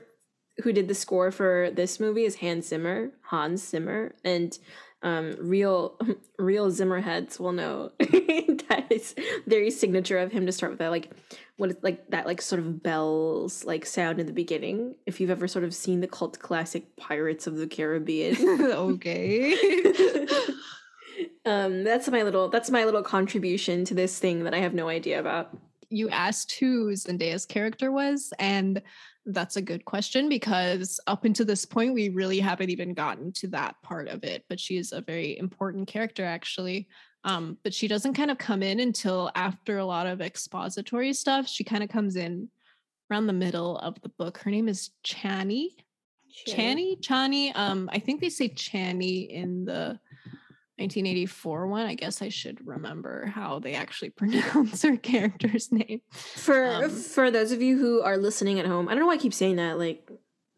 who did the score for this movie is Hans Zimmer, Hans Zimmer, and um, real real Zimmerheads will know that is very signature of him to start with that like what it's like that like sort of bells like sound in the beginning. If you've ever sort of seen the cult classic Pirates of the Caribbean, okay. um, that's my little that's my little contribution to this thing that I have no idea about. You asked who Zendaya's character was, and that's a good question because up until this point, we really haven't even gotten to that part of it. But she's a very important character, actually. Um, but she doesn't kind of come in until after a lot of expository stuff. She kind of comes in around the middle of the book. Her name is Chani. Chani, Chani. Um, I think they say Chani in the 1984 one. I guess I should remember how they actually pronounce her character's name. For um, for those of you who are listening at home, I don't know why I keep saying that. Like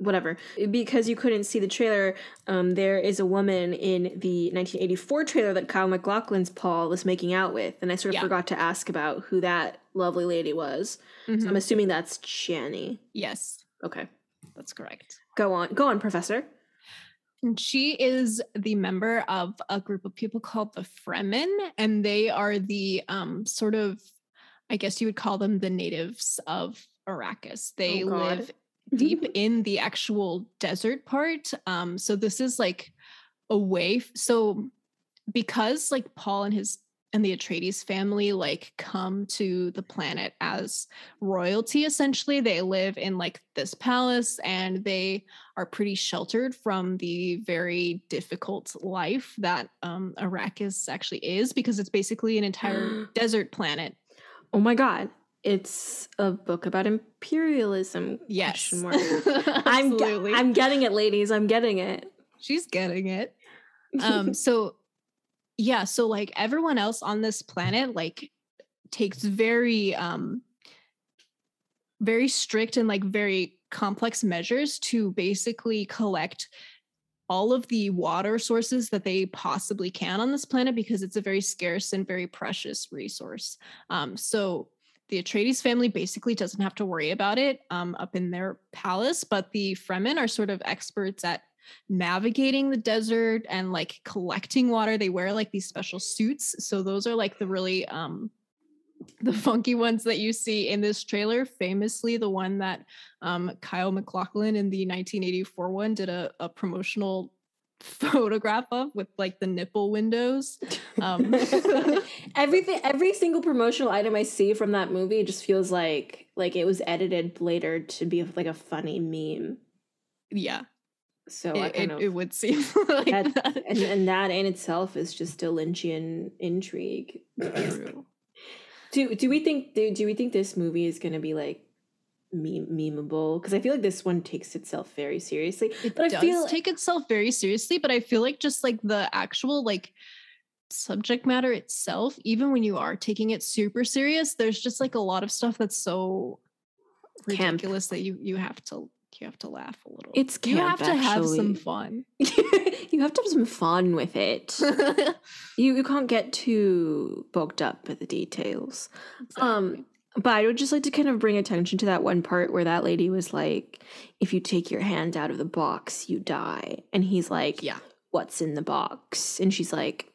whatever because you couldn't see the trailer um, there is a woman in the 1984 trailer that kyle maclachlan's paul was making out with and i sort of yeah. forgot to ask about who that lovely lady was mm-hmm. so i'm assuming that's Chani. yes okay that's correct go on go on professor she is the member of a group of people called the Fremen, and they are the um, sort of, I guess you would call them the natives of Arrakis. They oh live deep in the actual desert part. Um, so this is like away. So because like Paul and his and the Atreides family like come to the planet as royalty essentially. They live in like this palace and they are pretty sheltered from the very difficult life that um Arrakis actually is because it's basically an entire desert planet. Oh my god. It's a book about imperialism. Yes. I'm I'm getting it ladies. I'm getting it. She's getting it. Um so yeah so like everyone else on this planet like takes very um very strict and like very complex measures to basically collect all of the water sources that they possibly can on this planet because it's a very scarce and very precious resource. Um, so the Atreides family basically doesn't have to worry about it um, up in their palace, but the Fremen are sort of experts at navigating the desert and like collecting water. They wear like these special suits. So those are like the really um the funky ones that you see in this trailer. Famously, the one that um Kyle MacLachlan in the 1984 one did a, a promotional photograph of with like the nipple windows. Um everything every single promotional item I see from that movie just feels like like it was edited later to be like a funny meme. Yeah. So it, it, of, it, would seem like that, that. And, and that in itself is just a Lynchian intrigue. True. do do we think do, do we think this movie is going to be like meme- memeable? Because I feel like this one takes itself very seriously. It but does I feel take itself very seriously, but I feel like just like the actual like subject matter itself, even when you are taking it super serious, there's just like a lot of stuff that's so ridiculous Camp. that you you have to you have to laugh a little. It's camp, you have to actually. have some fun. you have to have some fun with it. you you can't get too bogged up with the details. Exactly. Um but I would just like to kind of bring attention to that one part where that lady was like, if you take your hand out of the box, you die. And he's like, Yeah, what's in the box? And she's like,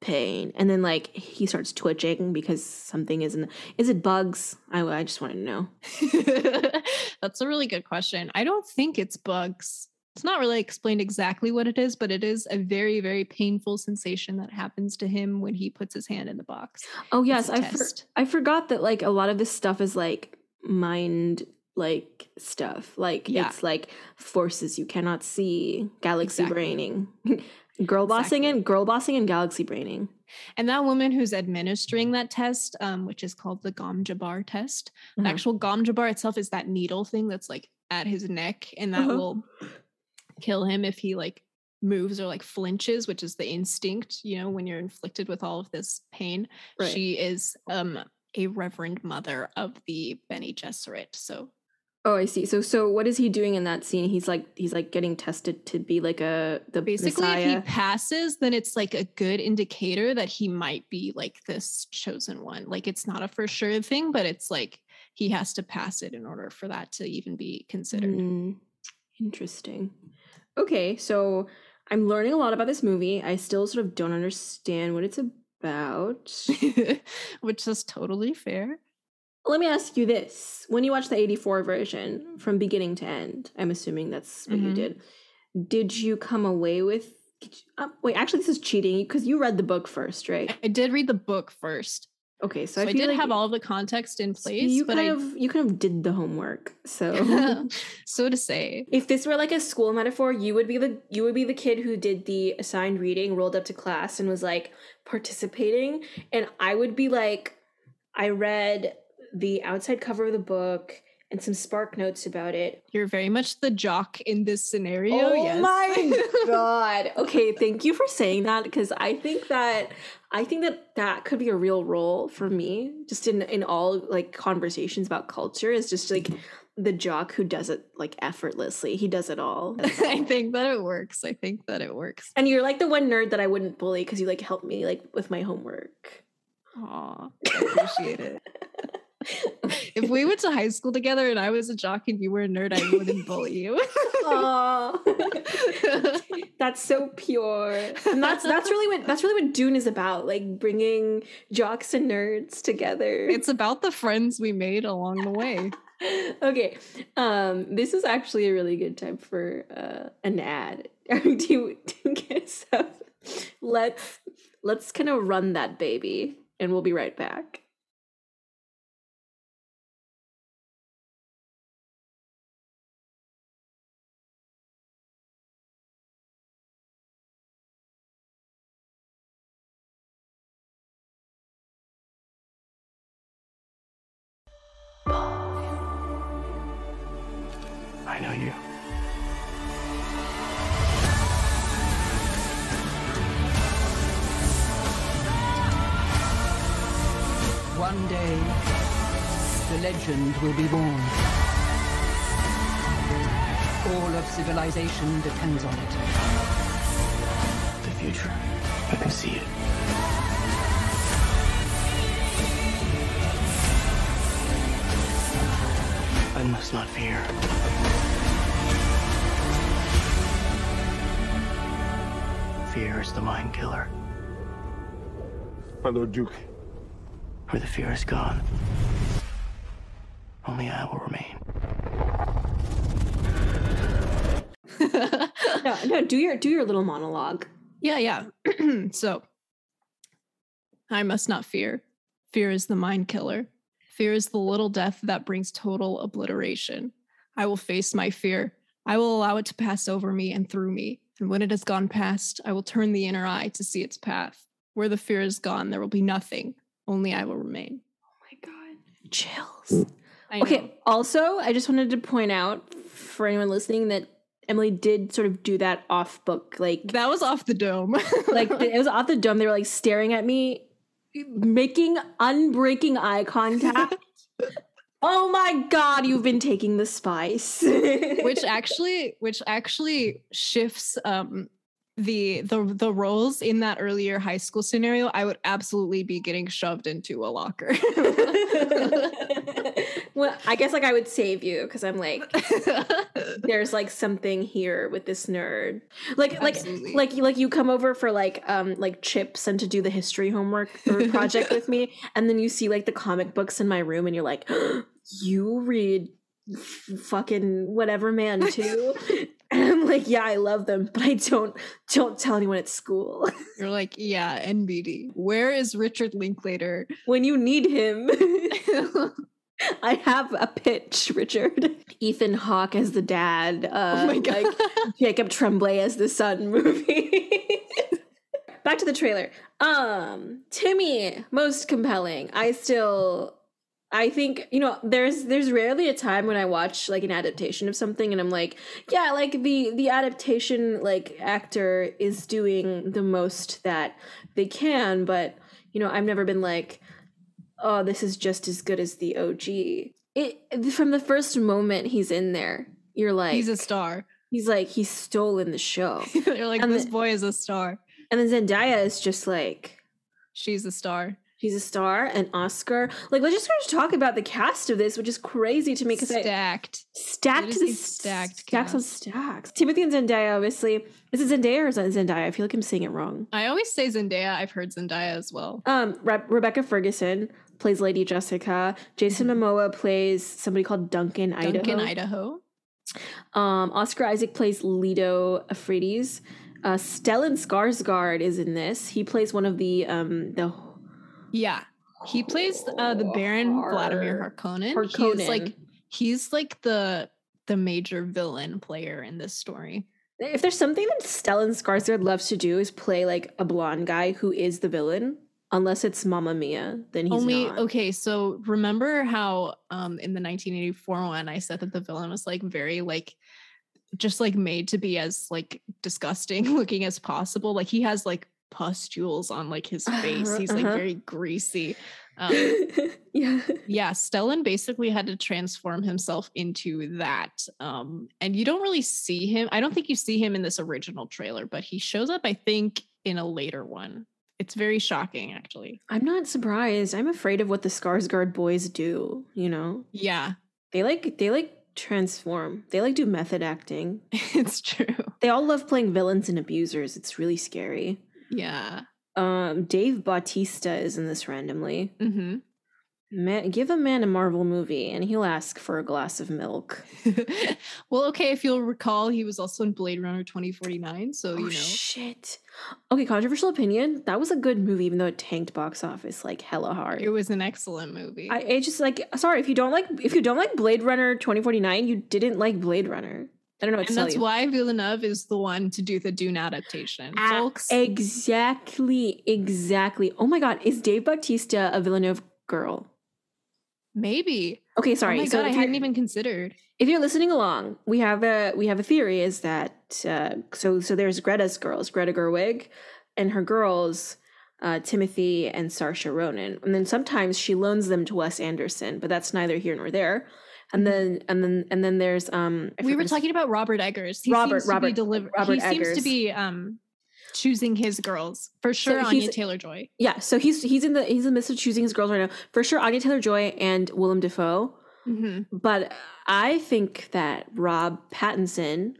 pain and then like he starts twitching because something isn't is it bugs i, I just want to know that's a really good question i don't think it's bugs it's not really explained exactly what it is but it is a very very painful sensation that happens to him when he puts his hand in the box oh yes i for, i forgot that like a lot of this stuff is like mind like stuff. Like Yeah. it's like forces you cannot see, galaxy Exactly. braining. girl bossing and girl bossing and galaxy braining. And that woman who's administering that test, um, which is called the Gom Jabbar test, the Mhm. actual Gom Jabbar itself is that needle thing that's like at his neck, and that Uh-huh. will kill him if he like moves or like flinches, which is the instinct, you know, when you're inflicted with all of this pain. Right. She is um a reverend mother of the Bene Gesserit. So Oh, I see. So so what is he doing in that scene? He's like he's like getting tested to be like a the basically if he passes then it's like a good indicator that he might be like this chosen one like it's not a for sure thing but it's like he has to pass it in order for that to even be considered Mm, interesting. Okay, so I'm learning a lot about this movie. I still sort of don't understand what it's about. which is totally fair Let me ask you this. When you watched the 84 version from beginning to end, I'm assuming that's what you Mhm. did. Did you come away with you- uh, wait, actually this is cheating because you read the book first, right? i did read the book first Okay, so, so, i, feel did like have all of the context in so place you but kind i of you kind of did the homework. So so to say If this were like a school metaphor, you would be the you would be the kid who did the assigned reading, rolled up to class and was like participating, and I would be like I read the outside cover of the book and some spark notes about it. you're very much the jock in this scenario oh yes my god. Okay, thank you for saying that because I think that I think that that could be a real role for me just in in all like conversations about culture is just like the jock who does it like effortlessly. He does it all. i think that it works i think that it works And you're like the one nerd that I wouldn't bully because you like help me like with my homework. Aw, I appreciate it. if we went to high school together and I was a jock and you were a nerd, I wouldn't bully you. That's so pure. And that's that's really what that's really what Dune is about, like bringing jocks and nerds together. it's about the friends we made along the way. okay. Um this is actually a really good time for uh an ad. do you so let's let's kind of run that baby and we'll be right back. Legend will be born. All of civilization depends on it. The future. I can see it. I must not fear. Fear is the mind killer. My Lord Duke. Where the fear is gone, only I will remain. no, no, do your do your little monologue. Yeah, yeah. so I must not fear. Fear is the mind killer. Fear is the little death that brings total obliteration. I will face my fear. I will allow it to pass over me and through me. And when it has gone past, I will turn the inner eye to see its path. Where the fear is gone, there will be nothing. Only I will remain. Oh my God. Chills. Okay. Also, I just wanted to point out for anyone listening that Emily did sort of do that off book, like That was off the dome. like it was off the dome. They were like staring at me, making unbreaking eye contact. oh my god, you've been taking the spice. which actually which actually shifts um the the the roles in that earlier high school scenario i would absolutely be getting shoved into a locker well, I guess like I would save you because I'm like, there's like something here with this nerd. Like like Absolutely. like you like you come over for like um like chips and to do the history homework or project with me, and then you see like the comic books in my room, and you're like, you read f- fucking whatever man too. And I'm like, yeah, I love them, but I don't don't tell anyone at school. you're like yeah nbd where is richard linklater when you need him. I have a pitch, Richard. Ethan Hawke as the dad. Uh, Oh my God. Like Jacob Tremblay as the son movie. Back to the trailer. Um, Timmy, most compelling. I still, I think you know, there's there's rarely a time when I watch like an adaptation of something and I'm like, yeah, like the the adaptation like actor is doing the most that they can, but you know, I've never been like, oh, this is just as good as the OG. It from the first moment he's in there, you're like, He's a star. he's like he's stolen the show, They're like, And this the- boy is a star. and then Zendaya is just like. She's a star. She's a star, and Oscar. Like, let's just sort of talk about the cast of this, which is crazy to me because I Stacked. stacked It is the stacked stacks on stacks. Timothy and Zendaya, obviously. Is it Zendaya or is it Zendaya? I feel like I'm saying it wrong. I always say Zendaya. I've heard Zendaya as well. Um, Re- Rebecca Ferguson plays Lady Jessica. Jason Momoa plays somebody called Duncan Idaho. Mm-hmm. Duncan, Idaho. Um, Oscar Isaac plays Leto Atreides. Uh, Stellan Skarsgård is in this. He plays one of the um the Yeah. He plays uh, the Baron Vladimir Harkonnen. Harkonnen. He's like he's like the the major villain player in this story. If there's something that Stellan Skarsgård loves to do is play like a blonde guy who is the villain, unless it's Mamma Mia, then he's Only not. okay, so remember how um in the 1984 one I said that the villain was like very like just like made to be as like disgusting looking as possible. Like he has like pustules on like his face. Uh-huh, He's like uh-huh. very greasy. Um yeah. yeah stellan basically had to transform himself into that um and you don't really see him i don't think you see him in this original trailer but he shows up i think in a later one it's very shocking actually I'm not surprised. I'm afraid of what the Skarsgård boys do, you know? yeah They like they like transform. They like do method acting. it's true They all love playing villains and abusers. It's really scary. yeah Um Dave Bautista is in this randomly. hmm Man, give a man a Marvel movie and he'll ask for a glass of milk. well okay if you'll recall he was also in blade runner 2049 so oh you know shit. Okay, controversial opinion. That was a good movie, even though it tanked box office like hella hard. it was an excellent movie I it just like sorry if you don't like if you don't like Blade Runner 2049, you didn't like Blade Runner. I don't know what to and that's you. why Villeneuve is the one to do the Dune adaptation. Ah, Folks, Exactly, exactly. Oh my god, is Dave Bautista a Villeneuve girl? Maybe. Okay, sorry. Oh my so god, I hadn't even considered. if you're listening along, we have a we have a theory is that uh, so so there's Greta's girls, Greta Gerwig, and her girls, uh, Timothy and Saoirse Ronan, and then sometimes she loans them to Wes Anderson, but that's neither here nor there. And then and then and then there's um I we were talking about Robert Eggers. He Robert- seems to Robert- be deliver- Robert He seems to Eggers. be um choosing his girls for sure. Anya he's- Taylor Joy. yeah. So he's he's in the he's in the midst of choosing his girls right now for sure. Anya Taylor Joy and Willem Dafoe. Mm-hmm. But I think that Rob Pattinson,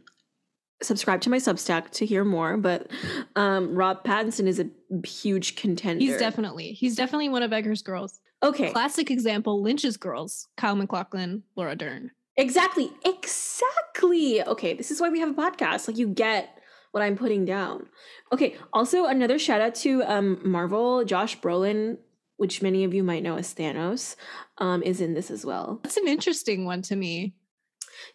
subscribe to my Substack to hear more. But um, Rob Pattinson is a huge contender. He's definitely he's definitely one of Eggers' girls. okay. Classic example: Lynch's girls: Kyle MacLachlan, Laura Dern. Exactly. Exactly. Okay. This is why we have a podcast. Like you get what I'm putting down. Okay. Also, another shout out to um, Marvel. Josh Brolin, which many of you might know as Thanos, um, is in this as well. That's an interesting one to me.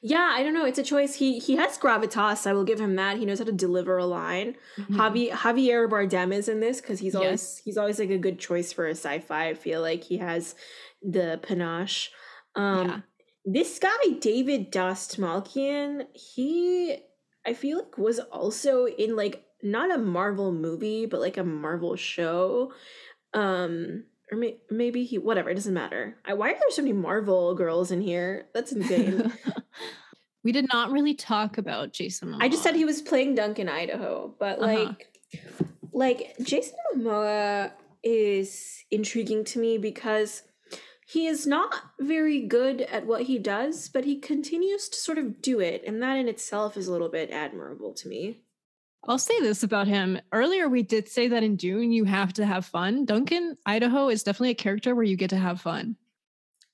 Yeah, I don't know. It's a choice. He he has gravitas. I will give him that. He knows how to deliver a line. Javi, Javier Bardem is in this because he's always Yes. he's always like a good choice for a sci-fi. I feel like he has the panache. Um, Yeah. This guy David Dastmalchian, he I feel like was also in like not a Marvel movie, but like a Marvel show. Um, or may- maybe he whatever. It doesn't matter. I, why are there so many Marvel girls in here? That's insane. we did not really talk about Jason. I just said he was playing Duncan, Idaho, but Uh-huh. like, like Jason Momoa is intriguing to me because he is not very good at what he does, but he continues to sort of do it, and that in itself is a little bit admirable to me. I'll say this about him. Earlier, we did say that in Dune, you have to have fun. Duncan, Idaho is definitely a character where you get to have fun.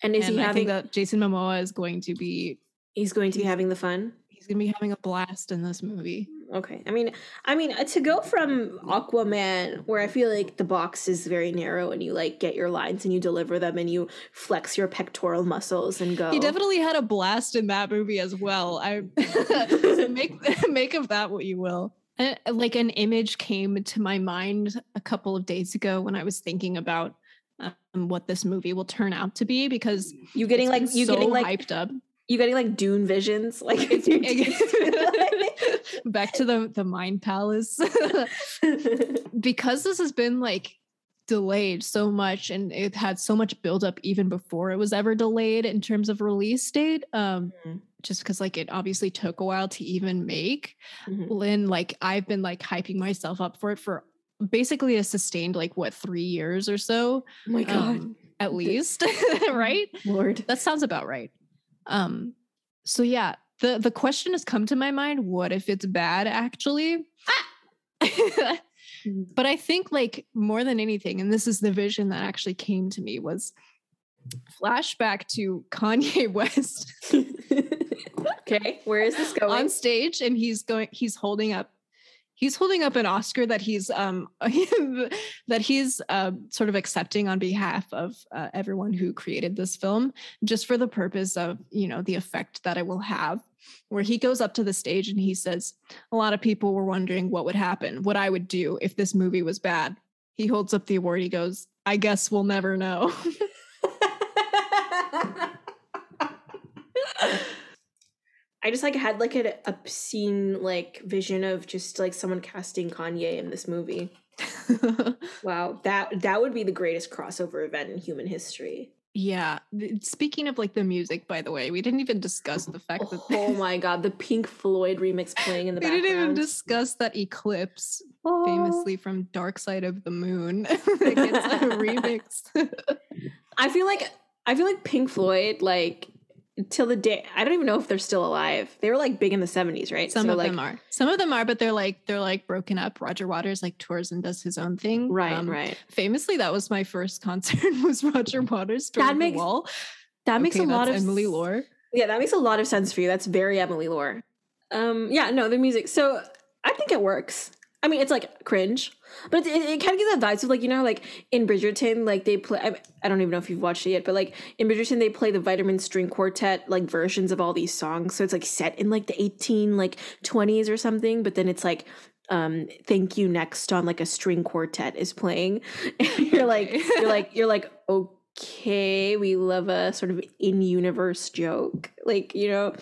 And is and he I having? think that Jason Momoa is going to be he's going to be having the fun. he's going to be having a blast in this movie. Okay. I mean, I mean uh, to go from Aquaman, where I feel like the box is very narrow and you like get your lines and you deliver them and you flex your pectoral muscles and go. He definitely had a blast in that movie as well. I make make of that what you will. Uh, like an image came to my mind a couple of days ago when I was thinking about um, what this movie will turn out to be because you getting like you so getting like hyped up. You getting like Dune visions, like back to the the mind palace. Because this has been like delayed so much and it had so much buildup even before it was ever delayed in terms of release date um mm-hmm. just because like it obviously took a while to even make mm-hmm. lynn like i've been like hyping myself up for it for basically a sustained like what three years or so oh my god. um, at least right? Lord. That sounds about right um so yeah the the question has come to my mind what if it's bad actually? Ah! but i think like more than anything and this is the vision that actually came to me was flashback to kanye west. Okay where is this going? on stage and he's going he's holding up he's holding up an Oscar that he's um that he's uh, sort of accepting on behalf of uh, everyone who created this film, just for the purpose of you know the effect that it will have. Where he goes up to the stage and he says, "A lot of people were wondering what would happen, what I would do if this movie was bad." He holds up the award. He goes, "I guess we'll never know." I just like had like an obscene like vision of just like someone casting Kanye in this movie. wow, that that would be the greatest crossover event in human history. Yeah. Speaking of like the music, by the way, we didn't even discuss the fact that oh my god, the Pink Floyd remix playing in the we background. We didn't even discuss that Eclipse, oh. famously from Dark Side of the Moon, gets like a remix. I feel like I feel like Pink Floyd like till the day I don't even know if they're still alive. They were like big in the 70s, right? Some so of like, them are. Some of them are, but they're like they're like broken up. Roger Waters like tours and does his own thing. Right, um, right. Famously, that was my first concert was Roger Waters that makes, wall. That makes okay, a lot of Emily Lore. Yeah, that makes a lot of sense for you. That's very Emily Lore. Um, yeah, no, the music. So I think it works. I mean, it's like cringe, but it, it, it kind of gives that vibes of like you know, like in Bridgerton, like they play. I, I, don't even know if you've watched it yet, but like in Bridgerton, they play the Vitamin String Quartet like versions of all these songs. So it's like set in like the eighteen like twenties or something, but then it's like um thank you next on like a string quartet is playing and you're like you're like you're like okay we love a sort of in-universe joke like you know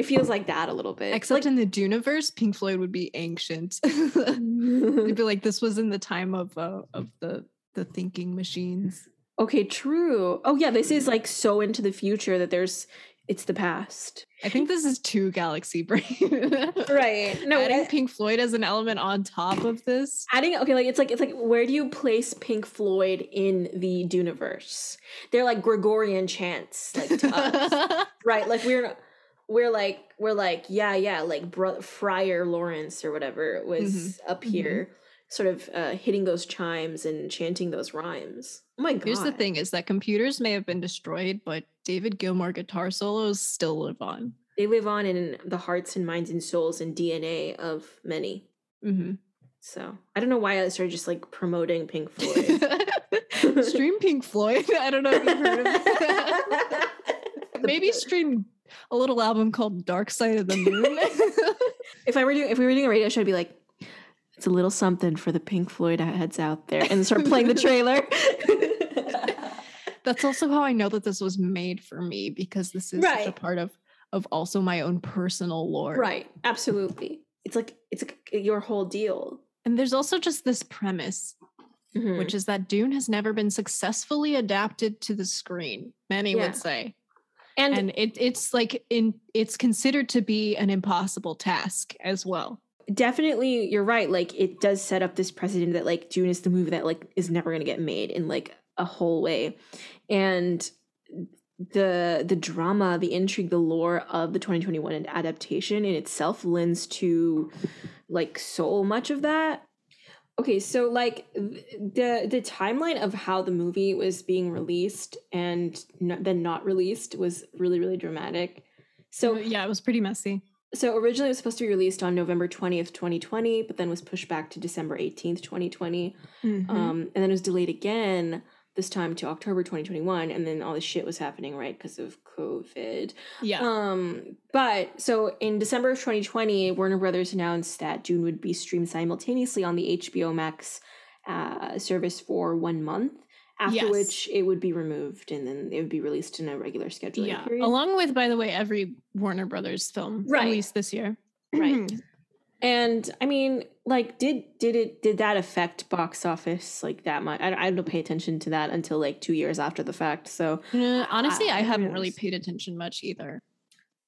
it feels like that a little bit. Except like, in the Duneverse, Pink Floyd would be ancient. It'd be like this was in the time of uh, of the the thinking machines. Okay, true. Oh yeah, this is like so into the future that there's it's the past. I think this is too galaxy brain. right. No, adding I, Pink Floyd as an element on top of this. Adding okay, like it's like it's like where do you place Pink Floyd in the Duneverse? They're like Gregorian chants, like to us. right. Like we're we're like we're like yeah yeah like bro- friar lawrence or whatever was mm-hmm. up mm-hmm. here mm-hmm. sort of uh, hitting those chimes and chanting those rhymes oh my god here's the thing is that computers may have been destroyed but david gilmour guitar solos still live on they live on in the hearts and minds and souls and dna of many mm-hmm. so i don't know why i started just like promoting pink floyd stream pink floyd i don't know if you've heard of it maybe stream a little album called Dark Side of the Moon. if I were doing if we were doing a radio show, I'd be like, it's a little something for the Pink Floyd heads out there, and start playing the trailer. That's also how I know that this was made for me because this is right. such a part of of also my own personal lore. Right. Absolutely. It's like it's like your whole deal. And there's also just this premise Mm-hmm. which is that Dune has never been successfully adapted to the screen, many yeah. would say and, and it, it's like in it's considered to be an impossible task as well. Definitely you're right. Like it does set up this precedent that like dune is the movie that like is never going to get made in like a whole way. And the the drama the intrigue the lore of the 2021 adaptation in itself lends to like so much of that Okay, so like the the timeline of how the movie was being released and then not released was really really dramatic. So yeah, it was pretty messy. So originally it was supposed to be released on November 20th, 2020, but then was pushed back to December 18th, 2020. Mhm. Um, and then it was delayed again this time to October 2021. And then all this shit was happening, right? Because of COVID. yeah. Um, but so in December of 2020, Warner Brothers announced that Dune would be streamed simultaneously on the HBO Max uh, service for one month. After Yes. which it would be removed and then it would be released in a regular scheduling yeah. period. Along with, by the way, every Warner Brothers film Right. released this year. Right. And I mean, like, did did it did that affect box office like that much? I, I don't pay attention to that until like two years after the fact. So Uh, honestly, I who haven't really paid attention much either.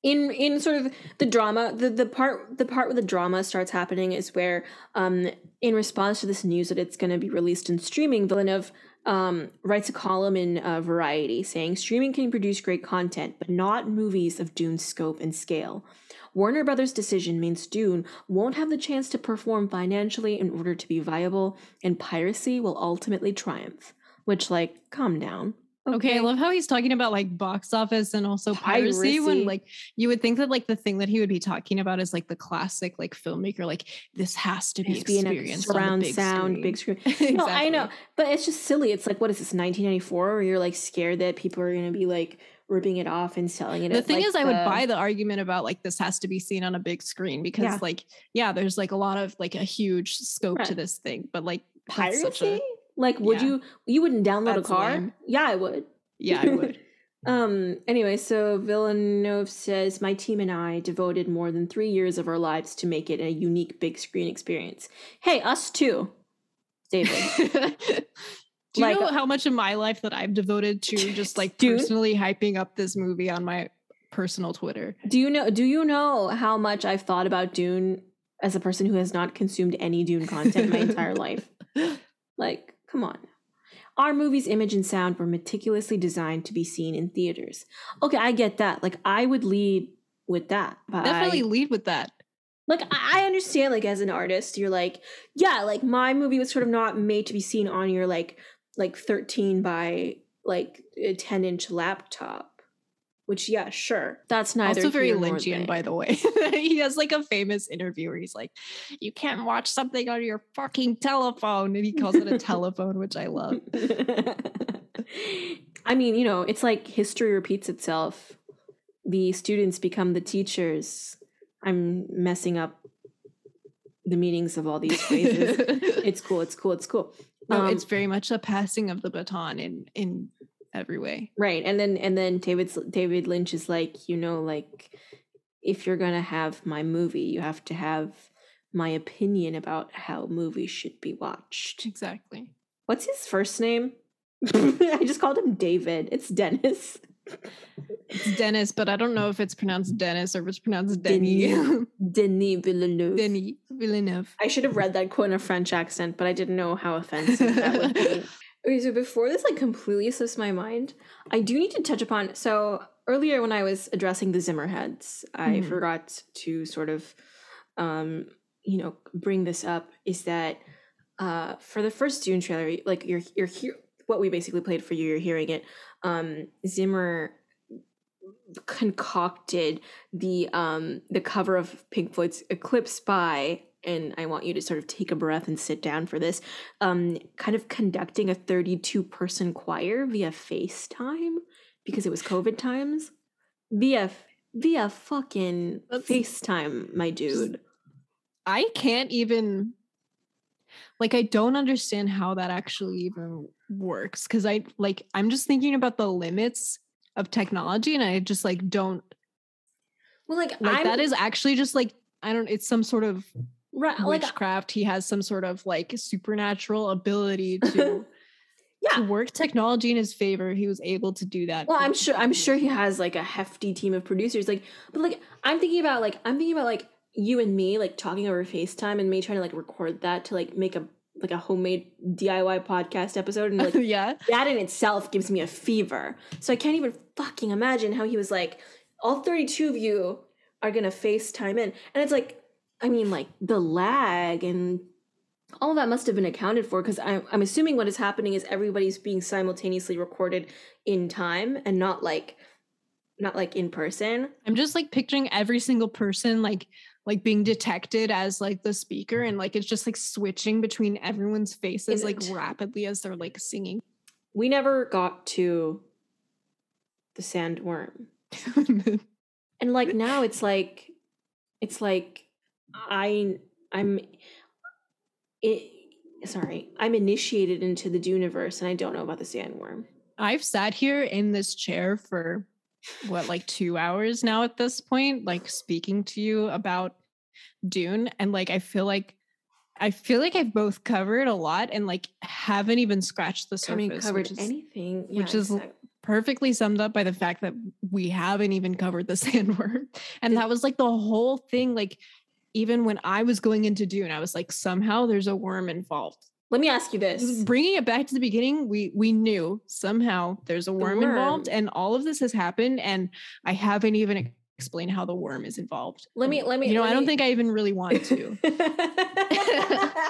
in in sort of the drama, the the part the part where the drama starts happening is where, um, in response to this news that it's going to be released in streaming, Villeneuve um writes a column in uh, Variety saying streaming can produce great content, but not movies of Dune's scope and scale. Warner Brothers' decision means Dune won't have the chance to perform financially in order to be viable, and piracy will ultimately triumph. Which, like, calm down. Okay. I love how he's talking about like box office and also piracy, when like you would think that like the thing that he would be talking about is like the classic like filmmaker, like this has to be Has to be experienced surround big sound, screen. big screen. No, I know, but it's just silly. It's like, what is this, 1994, where you're like scared that people are going to be like ripping it off and selling it. the thing like, is i would buy the argument about like this has to be seen on a big screen because Yeah. like yeah there's like a lot of like a huge scope to this thing but like a- piracy. Like, would Yeah. you you wouldn't download That's a car? lame. Yeah, I would. yeah i would Um. Anyway, so Villeneuve says my team and I devoted more than three years of our lives to make it a unique big screen experience. Hey, us too, David. do you Like, know uh, how much of my life that i've devoted to just like Dune? personally hyping up this movie on my personal twitter do you know? Do you know how much I've thought about Dune as a person who has not consumed any Dune content my entire life? Like, come on. Our movie's image and sound were meticulously designed to be seen in theaters. Okay, I get that. Like, I would lead with that. Definitely I- lead with that like I understand like as an artist you're like yeah like my movie was sort of not made to be seen on your like like 13 by like a 10 inch laptop which yeah sure. That's neither also very lynchian by the way. He has like a famous interview where he's like you can't watch something on your fucking telephone and he calls it a telephone which i love. I mean you know it's like history repeats itself. The students become the teachers. I'm messing up the meanings of all these phrases. It's cool it's cool it's cool No, Um, it's very much a passing of the baton in in every way. Right. And then and then David's David Lynch is like, you know, like if you're gonna have my movie, you have to have my opinion about how movies should be watched. Exactly. What's his first name? I just called him David. It's Dennis. It's Dennis, but I don't know if it's pronounced Dennis or if it's pronounced Denny. Denis, Denis Villeneuve. Denny Villeneuve. I should have read that quote in a French accent, but I didn't know how offensive that would be. Okay, so before this like completely slips my mind, I do need to touch upon so earlier when I was addressing the Zimmerheads, I Mhm. forgot to sort of um, you know, bring this up is that uh for the first Dune trailer, like you're you're here what we basically played for you, you're hearing it. Um Zimmer concocted the um the cover of Pink Floyd's Eclipse by and I want you to sort of take a breath and sit down for this um kind of conducting a 32 person choir via FaceTime because it was COVID times? Via via fucking FaceTime my dude. I can't even like I don't understand how that actually even works cuz I like I'm just thinking about the limits of technology and I just like don't well like, like that is actually just like I don't it's some sort of right like uh witchcraft he has some sort of like supernatural ability to yeah to work technology in his favor he was able to do that Well, I'm sure I'm sure he has like a hefty team of producers. Like, but like I'm thinking about like I'm thinking about like you and me like talking over FaceTime and me trying to like record that to like make a like a homemade DIY podcast episode and like yeah that in itself gives me a fever. So I can't even fucking imagine how he was like all 32 of you are going to FaceTime in. And it's like I mean like the lag and all that must have been accounted for because I'm, I'm assuming what is happening is everybody's being simultaneously recorded in time and not like not like in person. I'm just like picturing every single person like like being detected as like the speaker and like it's just like switching between everyone's faces like Isn't- rapidly as they're like singing. We never got to the sandworm. and like now it's like it's like I I'm it sorry, I'm initiated into the Duneverse and I don't know about the sandworm. I've sat here in this chair for what like 2 hours now at this point like speaking to you about Dune and like I feel like I feel like I've both covered a lot and like haven't even scratched the surface. I mean covered which is, anything. Yeah, which is l- perfectly summed up by the fact that we haven't even covered the sandworm. And that was like the whole thing. Like, even when I was going into Dune, I was like, somehow there's a worm involved. Let me ask you this. Bringing it back to the beginning, we we knew somehow there's a worm, involved, worm. and all of this has happened, and I haven't even ex- explained how the worm is involved. Let me- let me- You know, let I don't think I even really want to.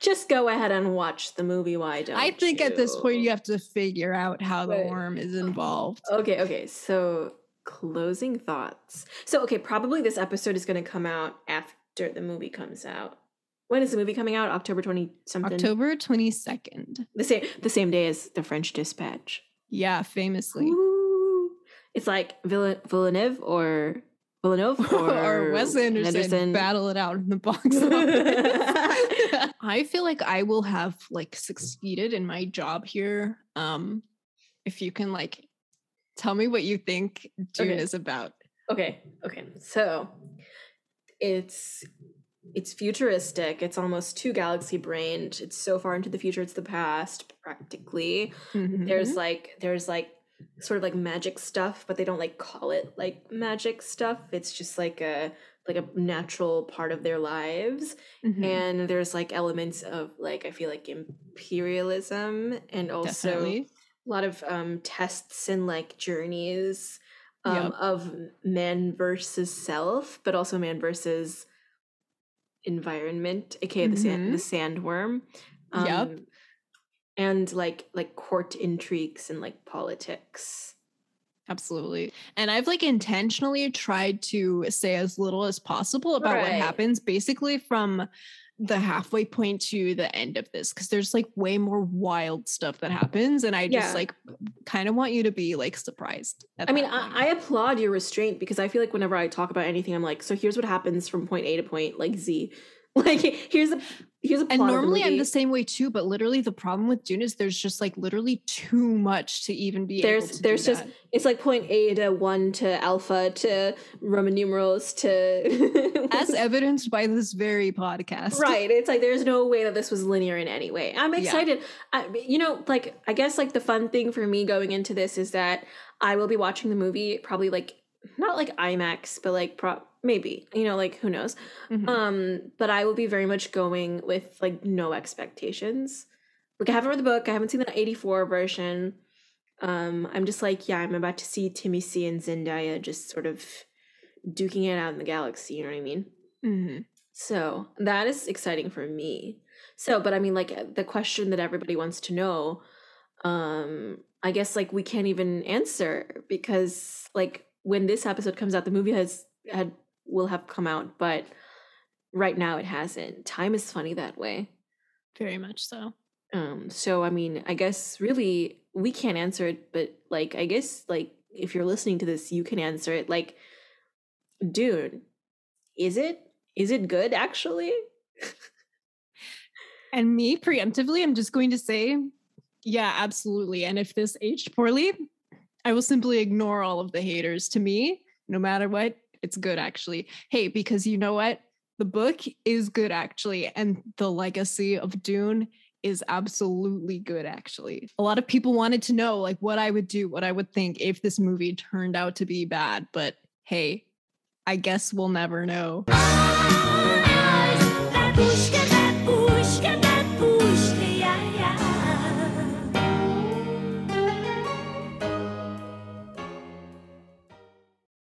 Just go ahead and watch the movie. Why don't I think at this point you? you have to figure out how the worm is involved. Okay, okay. So closing thoughts. So okay, probably this episode is going to come out after the movie comes out. When is the movie coming out? October twenty something. October 22nd. The same the same day as the French Dispatch. Yeah, famously. Ooh. It's like Vill- Villeneuve or Villeneuve or, or Wes Anderson, battle it out in the box office. I feel like I will have like succeeded in my job here. Um, if you can like tell me what you think Dune Okay. is about. Okay, okay. So it's it's futuristic. It's almost too galaxy brained. It's so far into the future, it's the past, practically. There's Mhm. like there's like sort of like magic stuff, but they don't like call it like magic stuff. It's just like a like a natural part of their lives. Mhm. And there's like elements of like I feel like imperialism and also Definitely. A lot of um tests and like journeys um Yep. of man versus self, but also man versus environment, aka the sand the sandworm. Mm-hmm. Yep. Um, And like like court intrigues and like politics. Absolutely. And I've like intentionally tried to say as little as possible about what happens basically from the halfway point to the end of this because there's like way more wild stuff that happens and I just Yeah. like kind of want you to be like surprised. I mean. I, I applaud your restraint because I feel like whenever I talk about anything, I'm like, so here's what happens from point A to point like Z. Like here's a here's a and normally I'm the same way too, but literally the problem with Dune is there's just like literally too much to even be able there's to there's just that. it's like point A to one to alpha to Roman numerals to as evidenced by this very podcast. right it's like there's no way that this was linear in any way i'm Yeah. excited I, you know like i guess like the fun thing for me going into this is that i will be watching the movie probably like not like imax but like pro maybe you know like who knows Mhm. um but i will be very much going with like no expectations like i haven't read the book i haven't seen the 84 version um i'm just like yeah i'm about to see timmy c and zendaya just sort of duking it out in the galaxy you know what i mean Mhm. so that is exciting for me. So, but I mean, like the question that everybody wants to know, um, I guess like we can't even answer because like when this episode comes out, the movie has had will have come out, but right now it hasn't. Time is funny that way. Very much so. Um, so I mean, I guess really we can't answer it, but like I guess like if you're listening to this, you can answer it. Like, dude, is it is it good actually? And me preemptively, I'm just going to say, yeah, absolutely. And if this aged poorly, I will simply ignore all of the haters. To me, no matter what, it's good actually. Hey, because you know what? The book is good actually. And the legacy of Dune is absolutely good actually. A lot of people wanted to know like what I would do, what I would think if this movie turned out to be bad. But hey, I guess we'll never know.